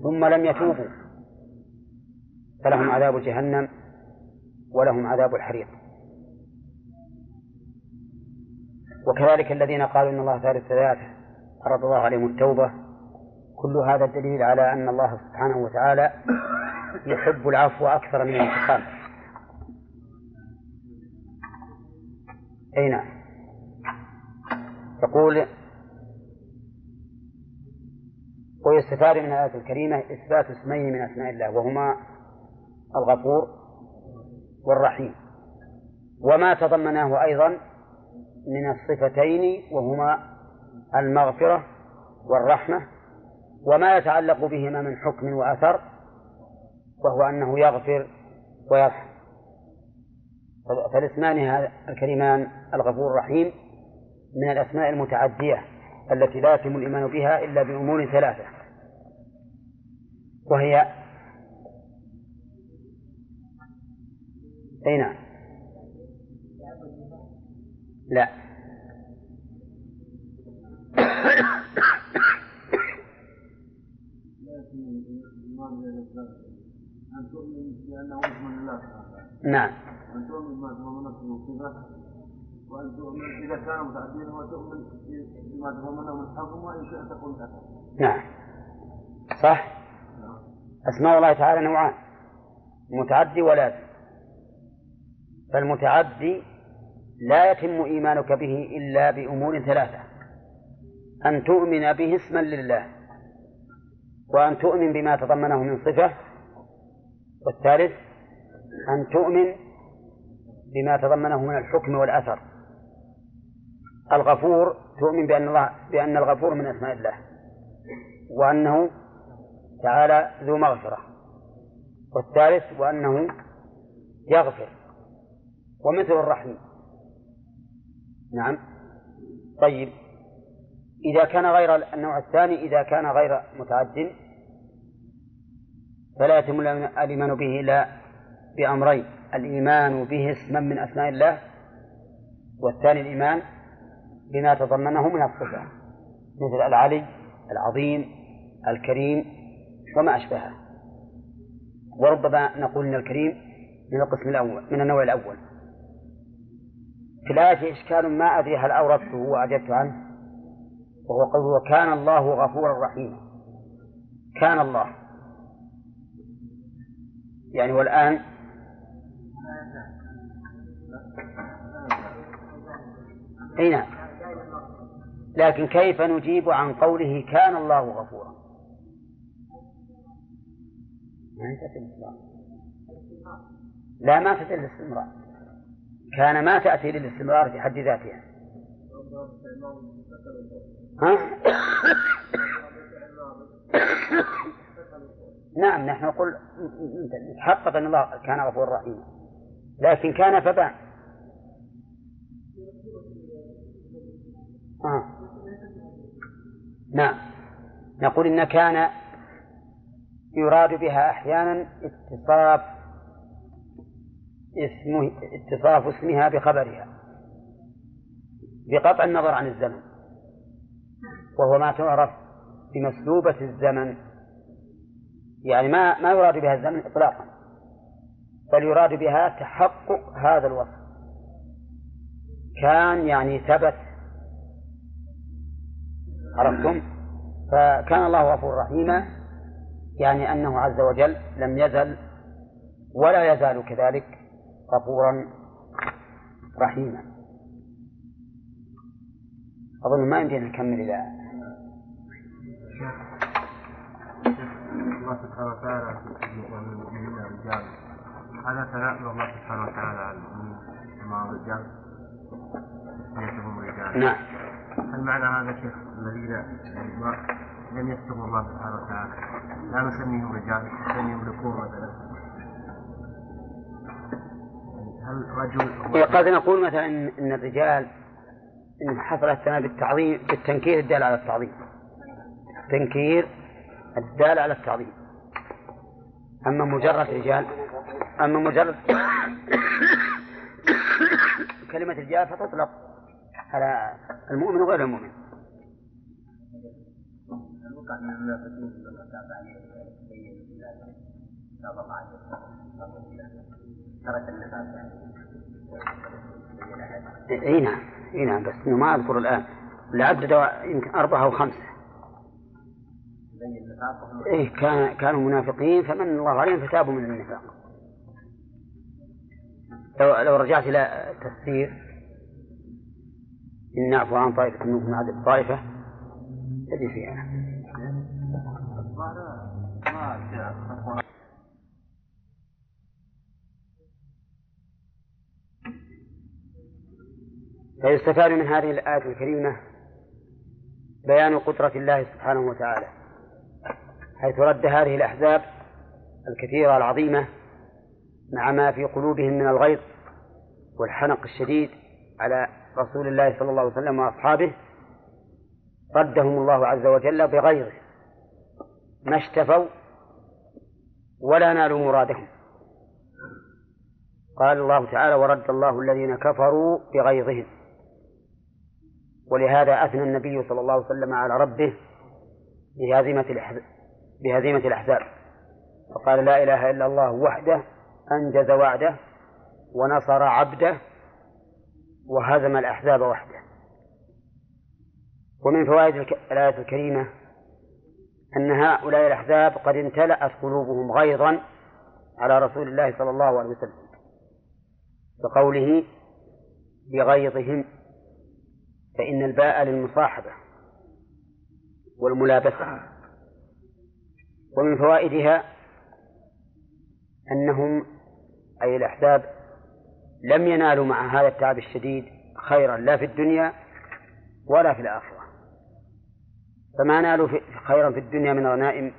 ثم لم يتوبوا. فلهم عذاب جهنم ولهم عذاب الحريق. وكذلك الذين قالوا إن الله ثالث ثلاثة فرض الله عليهم التوبة. كل هذا دليل على أن الله سبحانه وتعالى يحب العفو أكثر من الانتقام. أي نعم يقول ويستفاد من الآية الكريمة إثبات اسمين من أسماء الله وهما الغفور والرحيم. وما تضمناه أيضا من الصفتين وهما المغفرة والرحمة وما يتعلق بهما من حكم وأثر وهو أنه يغفر ويرحم. فالاسمان الكريمان الغفور الرحيم من الأسماء المتعدية التي لا يتم الإيمان بها إلا بأمور ثلاثة. وهي أي نعم. لا. نعم. أن تؤمن بما تضمنته من صفة وأن تؤمن إذا كان متعديا وتؤمن بما تضمنه من حكم وإن شئت أثر نعم. صح؟ أسماء الله تعالى نوعان. متعدي ولازم فالمتعدي لا يتم إيمانك به إلا بأمور ثلاثة. أن تؤمن به اسما لله وأن تؤمن بما تضمنه من صفة والثالث أن تؤمن بما تضمنه من الحكم والأثر. الغفور تؤمن بأن الله بأن الغفور من أسماء الله وأنه تعالى ذو مغفرة. والثالث وأنه يغفر ومثل الرحيم نعم. طيب. إذا كان غير النوع الثاني إذا كان غير متعد فلا يتم الإيمان به إلا بأمرين. الإيمان به اسما من أسماء الله والثاني الإيمان بما تضمنه من الصفة مثل العلي العظيم الكريم وما أشبهه. وربما نقول إن الكريم من القسم الأول من النوع الأول. في إشكال ما أدري هل أوردته وأجبت عنه وهو قوله وكان الله غفورا رحيما. كان الله. يعني والآن أي نعم. لكن كيف نجيب عن قوله كان الله غفورا؟ ما تأتي الاستمرار. لا ما تأتي الاستمرار. كان ما تأتي للاستمرار في حد ذاتها ها؟ نعم نحن نقول نتحقق أن الله كان غفورا رحيما لكن كان فبان آه. نعم نقول إن كان يراد بها أحيانا اتصاف اسمه اتصاف اسمها بخبرها بقطع النظر عن الزمن وهو ما تعرف بمسلوبة الزمن. يعني ما ما يراد بها الزمن إطلاقا بل يراد بها تحقق هذا الوصف. كان يعني ثبت عرفتم؟ فكان الله غفور رحيما يعني أنه عز وجل لم يزل ولا يزال كذلك. غفورا رحيما. أظن ما يمكن نكمل إلى الله سبحانه وتعالى من المؤمنين رجال هذا ثناء الله سبحانه وتعالى على المؤمنين كما رجال تسميتهم رجال نعم. هل معنى هذا شيخ الذين لم يكتبوا الله سبحانه وتعالى؟ لا نسميهم رجال نسميهم ذكور مثلا. هل رجل هو إيه، قد نقول مثلا إن إن الرجال إن حصل الثناء بالتعظيم بالتنكير الدال على التعظيم. تنكير الدال على التعظيم. أما مجرد رجال أما مجرد كلمة رجال فتطلق على المؤمن وغير المؤمن. اي نعم اي نعم بس ما أذكر الآن. لعدد يمكن أربعة أو خمسة. إيه كان كانوا منافقين فمن الله عليهم فتابوا من النفاق. لو لو رجعت إلى تفسير إن نعفو عن طائفة منكم عدد طائفة تجد فيها. فيستفاد من هذه الآية الكريمة بيان قدرة الله سبحانه وتعالى حيث رد هذه الأحزاب الكثيرة العظيمة مع ما في قلوبهم من الغيظ والحنق الشديد على رسول الله صلى الله عليه وسلم وأصحابه ردهم الله عز وجل بغيظه ما اشتفوا ولا نالوا مرادهم. قال الله تعالى ورد الله الذين كفروا بغيظهم. ولهذا أثنى النبي صلى الله عليه وسلم على ربه بهزيمة بهزيمة الأحزاب. فقال لا إله إلا الله وحده أنجز وعده ونصر عبده وهزم الأحزاب وحده. ومن فوائد الآية الكريمة أن هؤلاء الأحزاب قد امتلأت قلوبهم غيظا على رسول الله صلى الله عليه وسلم بقوله بغيظهم. فإن الباء للمصاحبة والملابسة. ومن فوائدها أنهم أي الأحزاب لم ينالوا مع هذا التعب الشديد خيرا لا في الدنيا ولا في الآخرة. فما نالوا خيرا في الدنيا من غنائم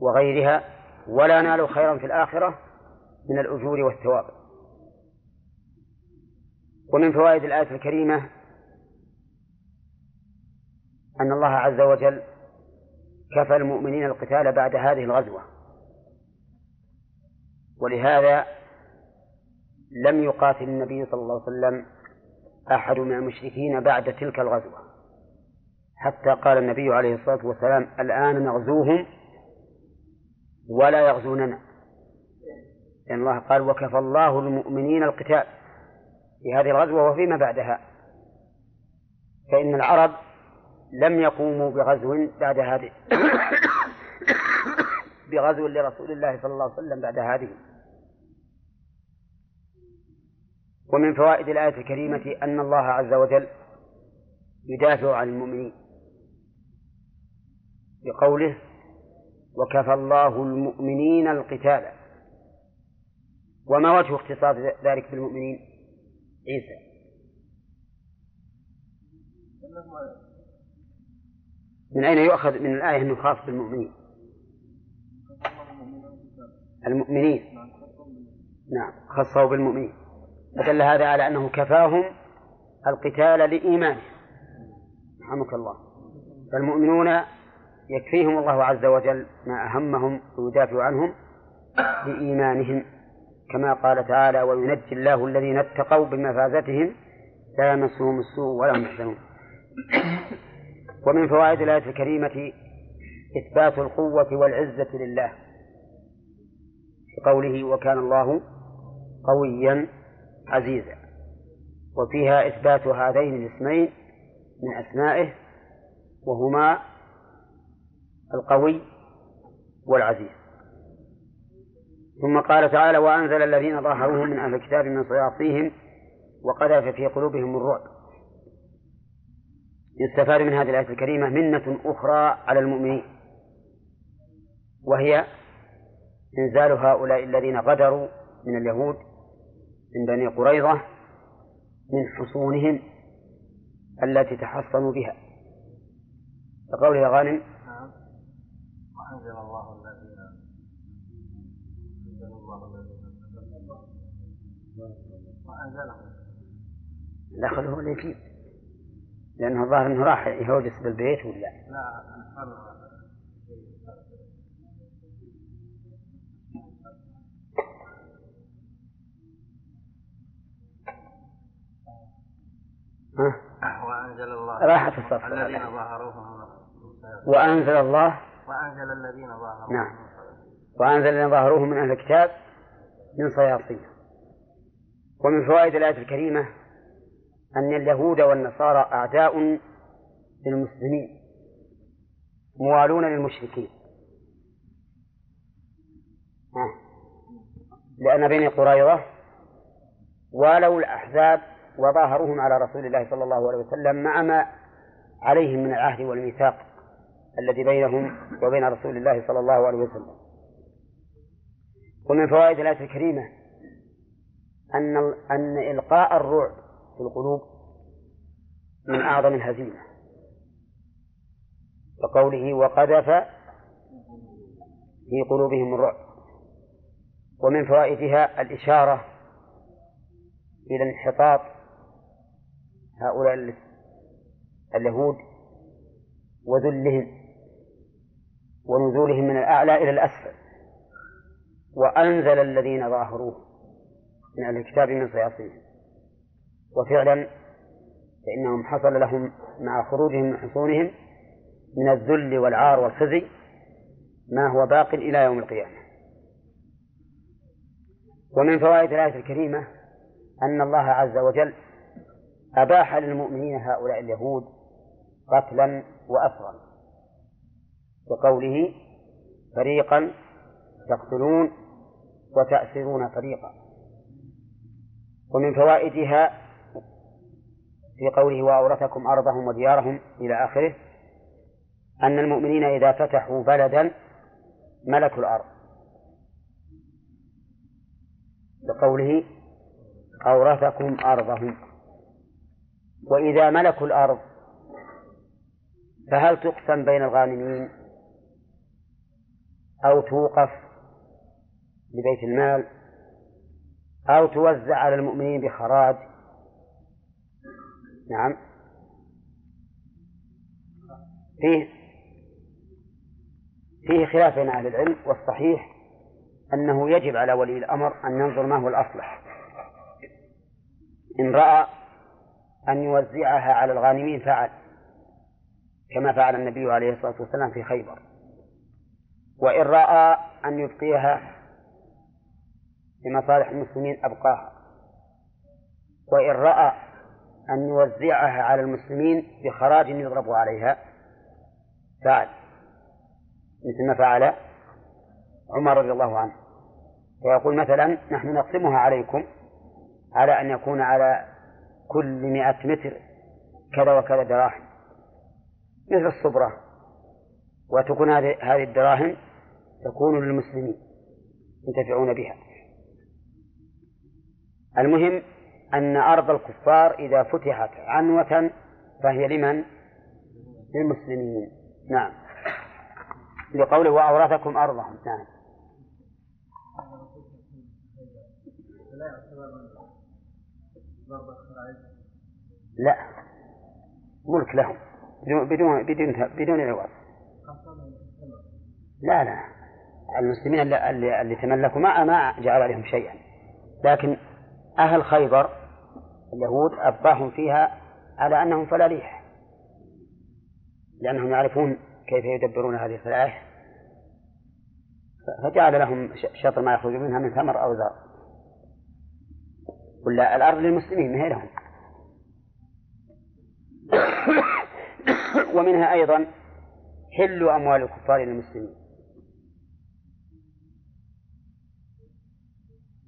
وغيرها ولا نالوا خيرا في الآخرة من الأجور والثواب. ومن فوائد الآية الكريمة أن الله عز وجل كفى المؤمنين القتال بعد هذه الغزوة. ولهذا لم يقاتل النبي صلى الله عليه وسلم أحد من المشركين بعد تلك الغزوة. حتى قال النبي عليه الصلاة والسلام الآن نغزوهم ولا يغزوننا. لأن الله قال وكفى الله المؤمنين القتال في هذه الغزوة وفيما بعدها. فإن العرب لم يقوموا بغزو بعد هذه. [COUGHS] بغزو لرسول الله صلى الله عليه وسلم بعد هذه. ومن فوائد الآية الكريمة أن الله عز وجل يدافع عن المؤمنين بقوله وكفى الله المؤمنين القتال. وما وجه اختصاص ذلك بالمؤمنين؟ عيسى. من أين يؤخذ من الآية أنه خاص بالمؤمنين؟ المؤمنين. نعم خصه بالمؤمنين. فدل هذا على أنه كفاهم القتال لإيمانهم رحمك الله. فالمؤمنون يكفيهم الله عز وجل ما أهمهم ويدافع عنهم بإيمانهم. كما قال تعالى وينجي الله الذين اتقوا بمفازتهم لا يمسهم السوء ولا هم يحزنون. ومن فوائد الآية الكريمة إثبات القوة والعزة لله. بقوله وكان الله قويا عزيزا. وفيها إثبات هذين الاسمين من أسمائه وهما القوي والعزيز. ثم قال تعالى وأنزل الذين ظاهروهم من أهل الكتاب من صياصيهم وقذف في قلوبهم الرعب. يستفاد من هذه الآية الكريمة منة أخرى على المؤمنين وهي إنزال هؤلاء الذين غدروا من اليهود من بني قريظة من حصونهم التي تحصنوا بها. كقوله غانم. وأنزل الله الذين أنزل الله الذين وأنزلهم دخل هو اللي يجيب لأنه الظاهر أنه راح يهوجس بالبيت ولا لا؟ ها؟ وأنزل الله. راحت الصف الذين ظاهروهم وأنزل الله. وأنزل الذين ظاهروهم نعم. صياصيهم. وأنزل الذين ظاهروهم من أهل الكتاب من صياصيه ومن فوائد الآية الكريمة أن اليهود والنصارى أعداء للمسلمين موالون للمشركين. لأن بني قريظة والوا الأحزاب وظاهروهم على رسول الله صلى الله عليه وسلم مع ما عليهم من العهد والميثاق الذي بينهم وبين رسول الله صلى الله عليه وسلم ومن فوائد الآية الكريمة أن أن إلقاء الرعب في القلوب من أعظم الهزيمة. وقوله وقذف في قلوبهم الرعب. ومن فوائدها الإشارة إلى انحطاط هؤلاء اليهود وذلهم ونزولهم من الأعلى إلى الأسفل. وأنزل الذين ظاهروه من أهل الكتاب من صياصيهم. وفعلا فإنهم حصل لهم مع خروجهم من حصونهم من الذل والعار والخزي ما هو باق إلى يوم القيامة. ومن فوائد الآية الكريمة أن الله عز وجل أباح للمؤمنين هؤلاء اليهود قتلا وأسرا بقوله فريقا تقتلون وتأسرون فريقا. ومن فوائدها في قوله وأورثكم أرضهم وديارهم إلى آخره أن المؤمنين إذا فتحوا بلدا ملكوا الأرض. بقوله أورثكم أرضهم. وإذا ملكوا الأرض فهل تقسم بين الغانمين؟ أو توقف لبيت المال؟ أو توزع على المؤمنين بخراج؟ نعم. فيه فيه خلاف بين أهل العلم والصحيح أنه يجب على ولي الأمر أن ينظر ما هو الأصلح. إن رأى أن يوزعها على الغانمين فعل كما فعل النبي عليه الصلاة والسلام في خيبر. وإن رأى أن يبقيها لمصالح المسلمين أبقاها. وإن رأى أن يوزعها على المسلمين بخراج يضرب عليها. فعل. مثل ما فعل عمر رضي الله عنه. ويقول مثلا نحن نقسمها عليكم على أن يكون على كل مئة متر كذا وكذا دراهم. مثل الصبرة. وتكون هذه الدراهم تكون للمسلمين ينتفعون بها. المهم أن أرض الكفار إذا فتحت عنوة فهي لمن؟ للمسلمين. نعم. لقوله وأورثكم أرضهم. نعم. لا. ملك لهم. بدون بدون بدون عوض لا لا. المسلمين اللي, اللي تملكوا ما ما جعل عليهم شيئا. لكن أهل خيبر اليهود أبقاهم فيها على أنهم فلاليح لأنهم يعرفون كيف يدبرون هذه الفلاح. فجعل لهم شطر ما يخرج منها من ثمر أو زرع. ولا الأرض للمسلمين هي لهم. ومنها أيضا حل أموال الكفار للمسلمين.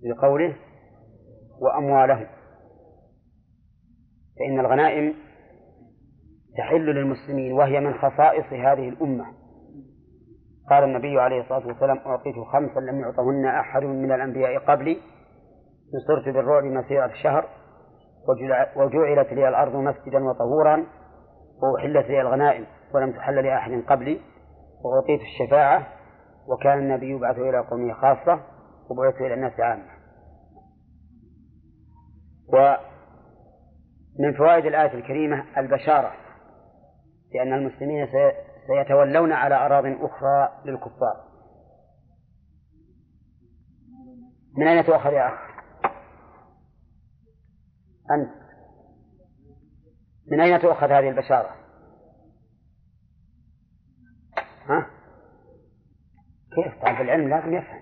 لقوله وأموالهم. فإن الغنائم تحل للمسلمين وهي من خصائص هذه الأمة. قال النبي عليه الصلاة والسلام أعطيت خمسا لم يعطهن أحد من الأنبياء قبلي. نصرت بالرعب مسيرة شهر وجعلت لي الأرض مسجدا وطهورا وأحلت لي الغنائم ولم تحل لأحد قبلي. وأعطيت الشفاعة وكان النبي يبعث إلى قومه خاصة وبعثت إلى الناس عامة. ومن فوائد الآية الكريمة البشارة لأن المسلمين سيتولون على أراض أخرى للكفار من أين تؤخذ يا أخ؟ أنت من أين تؤخذ هذه البشارة؟ ها؟ كيف طالب العلم لازم يفهم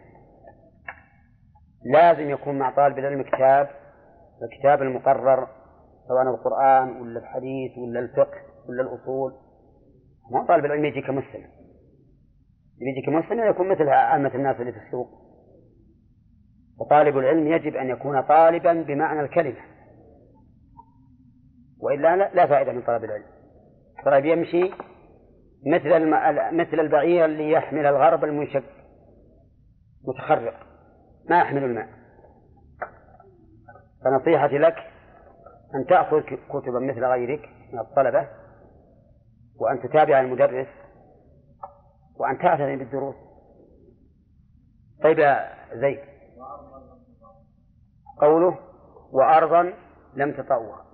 لازم يكون مع طالب العلم كتاب الكتاب المقرر سواء القرآن ولا الحديث ولا الفقه ولا الأصول. ما طالب العلم يجي كمسلم. يجي كمسلم يكون مثل عامة الناس اللي في السوق. وطالب العلم يجب أن يكون طالبا بمعنى الكلمة. وإلا لا فائدة من طلب العلم. طيب يمشي مثل. مثل البعير اللي يحمل الغرب المنشق متخرق. ما يحمل الماء. فنصيحتي لك أن تأخذ كتبا مثل غيرك من الطلبة وأن تتابع المدرس وأن تعتني بالدروس. طيب يا زيد. قوله وأرضا لم تطوها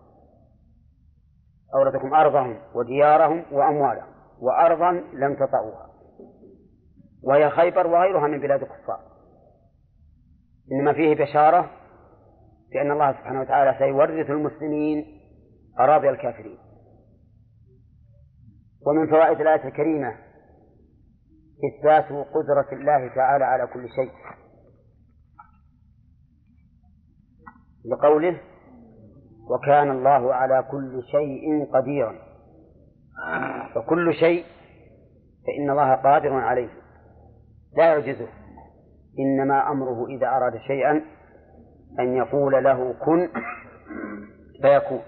أورثكم أرضهم وديارهم وأموالهم. وأرضا لم تطئوها وهي خيبر وغيرها من بلاد الكفار. إنما فيه بشارة بأن الله سبحانه وتعالى سيورث المسلمين أراضي الكافرين. ومن فوائد الآية الكريمة إثبات قدرة الله تعالى على كل شيء. لقوله وكان الله على كل شيء قديرا. فكل شيء فإن الله قادر عليه. لا يعجزه. إنما أمره إذا أراد شيئا أن يقول له كن فيكون.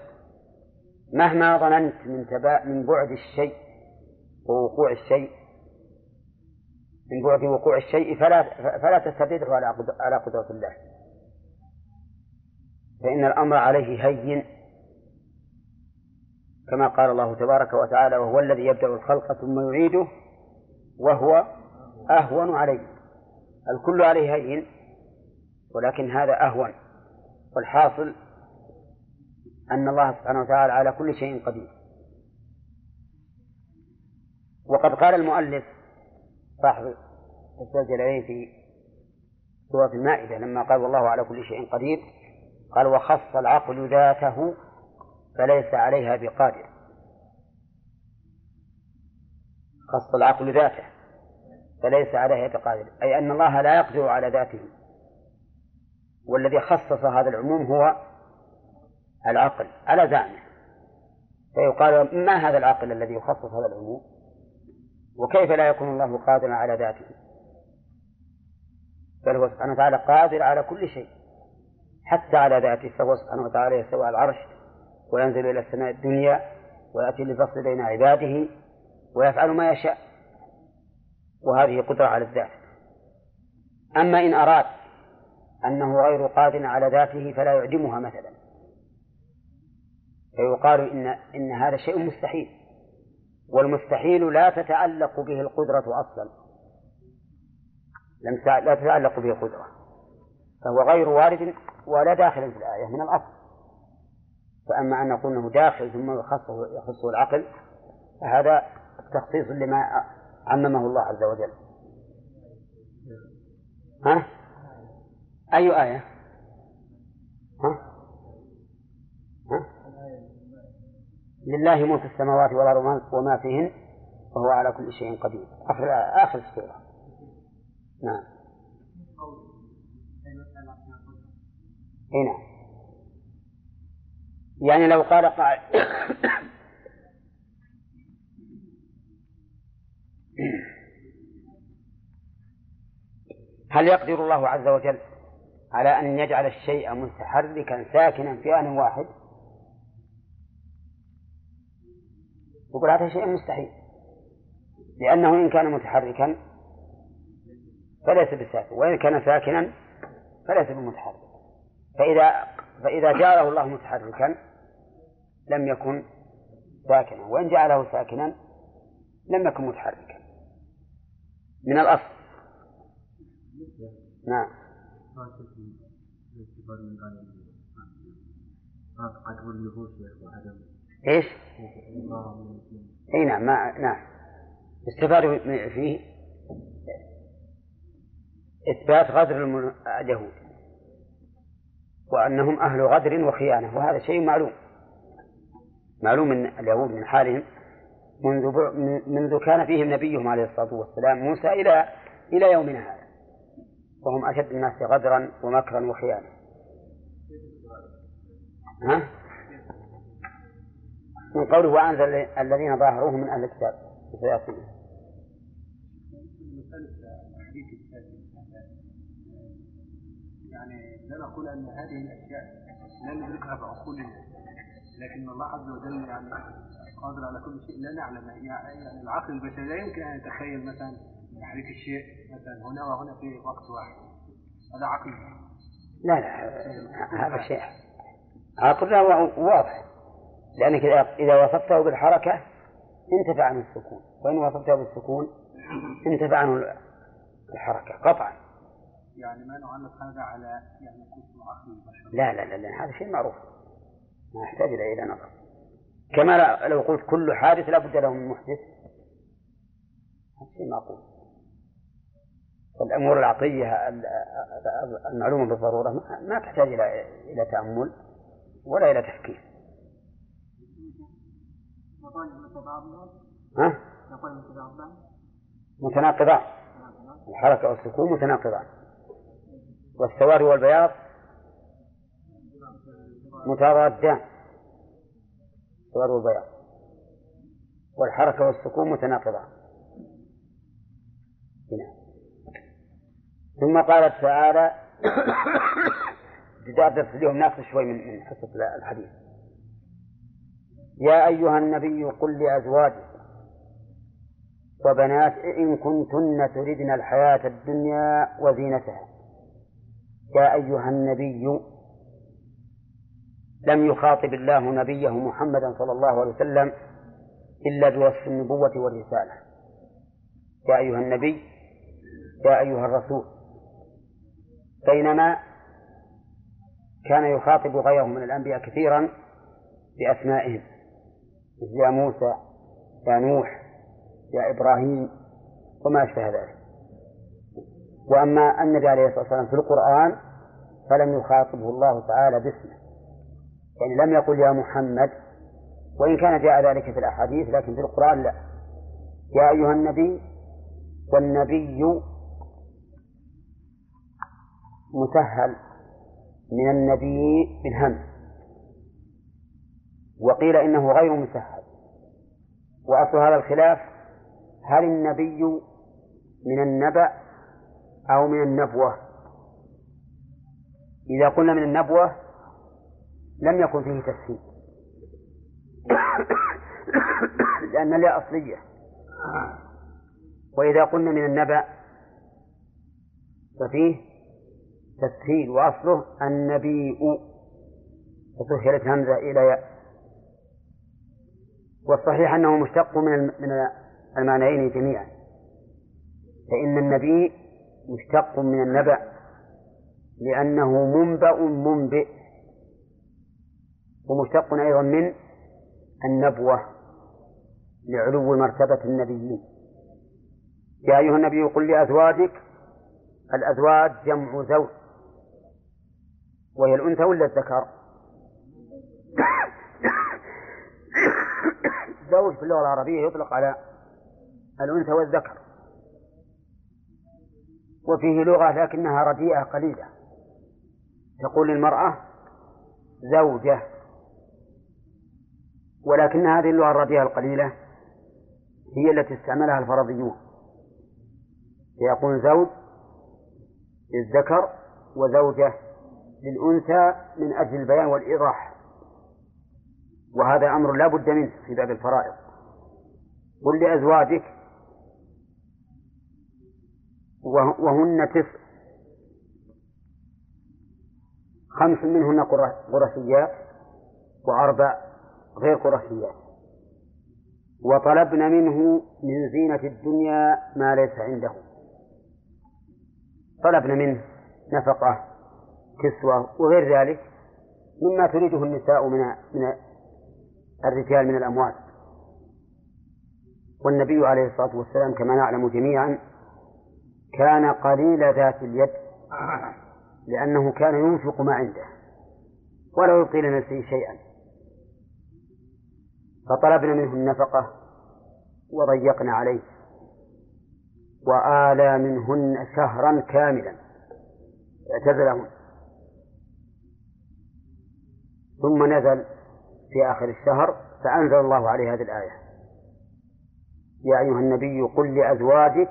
مهما ظننت من تبا من بعد الشيء ووقوع الشيء من بعد وقوع الشيء فلا فلا تستدره على على قدرة الله. فإن الأمر عليه هين. كما قال الله تبارك وتعالى وهو الذي يبدأ الخلق ثم يعيده وهو أهون عليه. الكل عليه هين. ولكن هذا أهون. والحاصل أن الله سبحانه وتعالى على كل شيء قدير. وقد قال المؤلف صاحب الجلالين في سورة المائدة لما قال والله على كل شيء قدير قال وخص العقل ذاته فليس عليها بقادر. خص العقل ذاته فليس عليها بقادر. أي أن الله لا يقدر على ذاته. والذي خصص هذا العموم هو العقل على زعمه فيقال ما هذا العقل الذي يخصص هذا العموم؟ وكيف لا يكون الله قادرا على ذاته؟ بل هو سبحانه وتعالى قادر على كل شيء حتى على ذاته فهو سبحانه وتعالى يستوى العرش وينزل إلى السماء الدنيا ويأتي للفصل بين عباده ويفعل ما يشاء وهذه قدرة على الذات. أما إن أراد أنه غير قادر على ذاته فلا يعدمها مثلا. فيقال إن إن هذا شيء مستحيل. والمستحيل لا تتعلق به القدرة أصلا. لم لا تتعلق به القدرة. فهو غير وارد ولا داخل في الآية من الأصل. فأما أن نقول أنه داخل ثم يخصه يخصه العقل فهذا تخصيص لما عممه الله عز وجل. ها؟ أي آية؟ ها؟ ها؟ لله ملك السماوات والأرض وما فيهن وهو على كل شيء قدير آخر آية، آخر السورة نعم هنا نعم. يعني لو قال قائل [COUGHS] هل يقدر الله عز وجل على أن يجعل الشيء متحركا ساكنا في آن واحد. يقول هذا شيء مستحيل. لأنه إن كان متحركا فليس بساكن وإن كان ساكنا فليس بمتحرك فإذا فإذا جعله الله متحركا لم يكن ساكنا وإن جعله ساكنا لم يكن متحركا. من الأصل. نعم. من إيش؟ إي نعم ما نعم. استفاد فيه إثبات غدر اليهود وأنهم أهل غدر وخيانة وهذا شيء معلوم. معلوم من اليهود من حالهم منذ منذ كان فيهم نبيهم عليه الصلاة والسلام موسى إلى إلى يومنا هذا. وهم أشد الناس غدرا ومكرا وخيانة ها؟ من قوله وأنزل الذين ظاهروهم من أهل الكتاب. هذا يعني لا نقول أن هذه الأشياء لا ندركها بعقولنا لكن الله عز وجل يعني قادر على كل شيء. لا نعلم يعني العقل البشري لا يمكن أن يتخيل مثلا تحريك الشيء مثلا هنا وهنا في وقت واحد. هذا عقل. لا لا هذا شيء. عقلنا واضح. لأنك إذا وصفته بالحركة انتفع عنه السكون. وإن وصفته بالسكون انتفع عنه الحركة قطعا. يعني ما نعلق هذا على يعني كفر عقل البشر. لا لا لا, لا هذا شيء معروف. ما يحتاج إلى نظر. كما لو قلت كل حادث لا بد له من محدث. هذا شيء معقول. والأمور العقلية ال- ال- المعلومة بالضرورة ما- تحتاج إلى إلى تأمل ولا إلى تفكير. ها؟ متناقضان. الحركة والسكون متناقضان. والسواد والبياض متضادان. السواد والبياض. والحركة والسكون متناقضان. هنا. ثم قال تعالى بدأ درس اليوم ناقص شوي من من حصة الحديث. يا أيها النبي قل لأزواجك وبنات إن كنتن تردن الحياة الدنيا وزينتها. يا أيها النبي لم يخاطب الله نبيه محمدا صلى الله عليه وسلم إلا بوصف النبوة والرسالة. يا أيها النبي يا أيها الرسول بينما كان يخاطب غيره من الأنبياء كثيرا بأسمائهم يا موسى يا نوح يا إبراهيم وما أشبه ذلك. وأما النبي عليه الصلاة والسلام في القرآن فلم يخاطبه الله تعالى باسمه يعني لم يقل يا محمد وإن كان جاء ذلك في الأحاديث لكن في القرآن لا. يا أيها النبي والنبي مسهل من النبي بالهمز وقيل إنه غير مسهل وأصل هذا الخلاف هل النبي من النبأ أو من النبوة؟ إذا قلنا من النبوة لم يكن فيه تفسير. [COUGHS] لأن لا أصلية. وإذا قلنا من النبأ ففيه تسهيل وأصله النبيء فسهلت همزة إلى ياء. والصحيح أنه مشتق من من المعنيين جميعا. فإن النبي مشتق من النبأ لأنه منبأ منبئ. ومشتق أيضا من النبوة لعلو مرتبة النبيين. يا أيها النبي قل لأزواجك الأزواج جمع زوج. وهي الأنثى ولا الذكر؟ زوج في اللغة العربية يطلق على الأنثى والذكر. وفيه لغة لكنها رديئة قليلة. تقول للمرأة زوجة ولكن هذه اللغة الرديئة القليلة هي التي استعملها الفرضيون. فيقول زوج للذكر وزوجة للأنثى من أجل البيان والإيضاح. وهذا أمر لا بد منه في باب الفرائض. قل لأزواجك وهن تسع. خمس منهن قرشيات وأربع غير قرشيات وطلبن منه من زينة الدنيا ما ليس عنده طلبن منه نفقة كسوة وغير ذلك مما تريده النساء من من الرجال من الأموال والنبي عليه الصلاة والسلام كما نعلم جميعا كان قليل ذات اليد لأنه كان ينفق ما عنده ولا يبقي لنفسه شيئا. فطلبنا منه النفقة وضيقنا عليه وآلى منهن شهرا كاملا اعتزلهن. ثم نزل في آخر الشهر فأنزل الله عليه هذه الآية. يا أيها النبي قل لأزواجك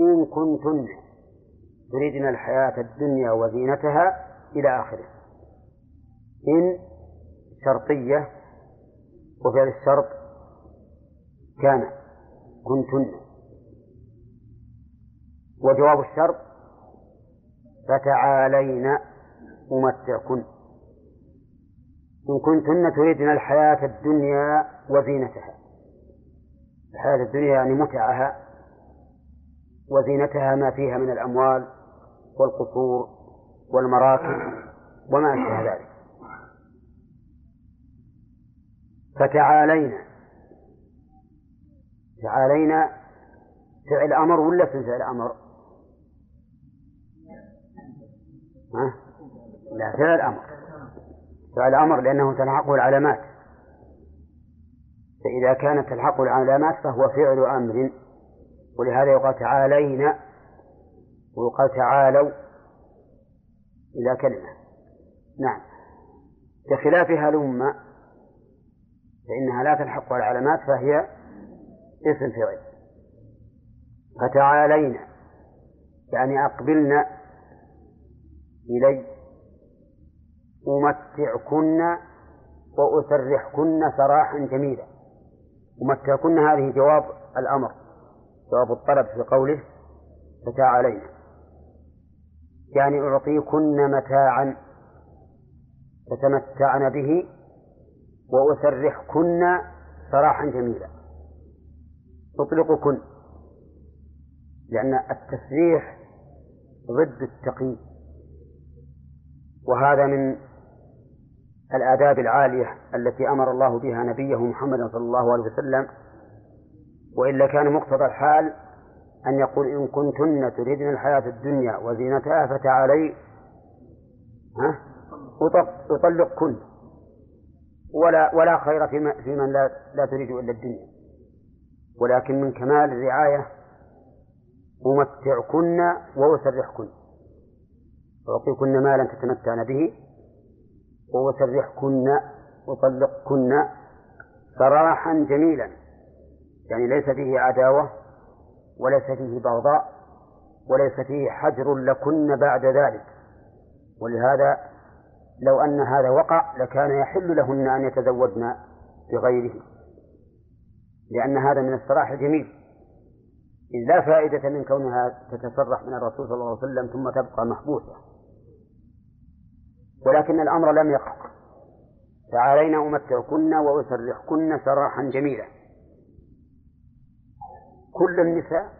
إن كنتن تريدن الحياة الدنيا وزينتها إلى آخره. إن شرطية وفعل الشرط كان كنتن. وجواب الشرط فتعالين أمتعكن. إن كنتن تريدن الحياة الدنيا وزينتها الحياة الدنيا يعني متعها وزينتها ما فيها من الأموال والقصور والمراكب وما أشبه ذلك فتعالينا تعالينا فعل أمر ولا فعل أمر؟ ها؟ لا فعل أمر فعل أمر لأنه تلحقه العلامات. فإذا كانت تلحقه العلامات فهو فعل أمر. ولهذا يقال تعالينا ويقال تعالوا إلى كلمة. نعم. بخلاف هلم فإنها لا تلحق العلامات فهي اسم فعل. فتعالينا يعني أقبلنا إلي. أمتعكن وأسرحكن سراحا جميلا. أمتعكن هذه جواب الأمر جواب الطلب في قوله فتعالينا يعني أعطيكن متاعا تتمتعن به وأسرحكن سراحا جميلا. أطلقكن لأن التسريح ضد التقييد وهذا من الآداب العالية التي أمر الله بها نبيه محمد صلى الله عليه وسلم وإلا كان مقتضى الحال أن يقول إن كنتن تريدن الحياة الدنيا وزينتها فتعالي ها؟ أطلقكن. ولا ولا خير في, في من لا, لا تريد إلا الدنيا. ولكن من كمال الرعاية أمتعكن وأسرحكن. أعطيكن مالا تتمتعن به. وأسرحكن أطلقكن سراحا جميلا. يعني ليس فيه عداوة وليس فيه بغضاء وليس فيه حجر لكن بعد ذلك. ولهذا لو أن هذا وقع لكان يحل لهن أن يتزوجن بغيره لأن هذا من الصراح الجميل. إذ لا فائدة من كونها تتصرح من الرسول صلى الله عليه وسلم ثم تبقى محبوسة. ولكن الأمر لم يقع تعالينا أمتعكن وأسرحكن سراحا جميلا. كل النساء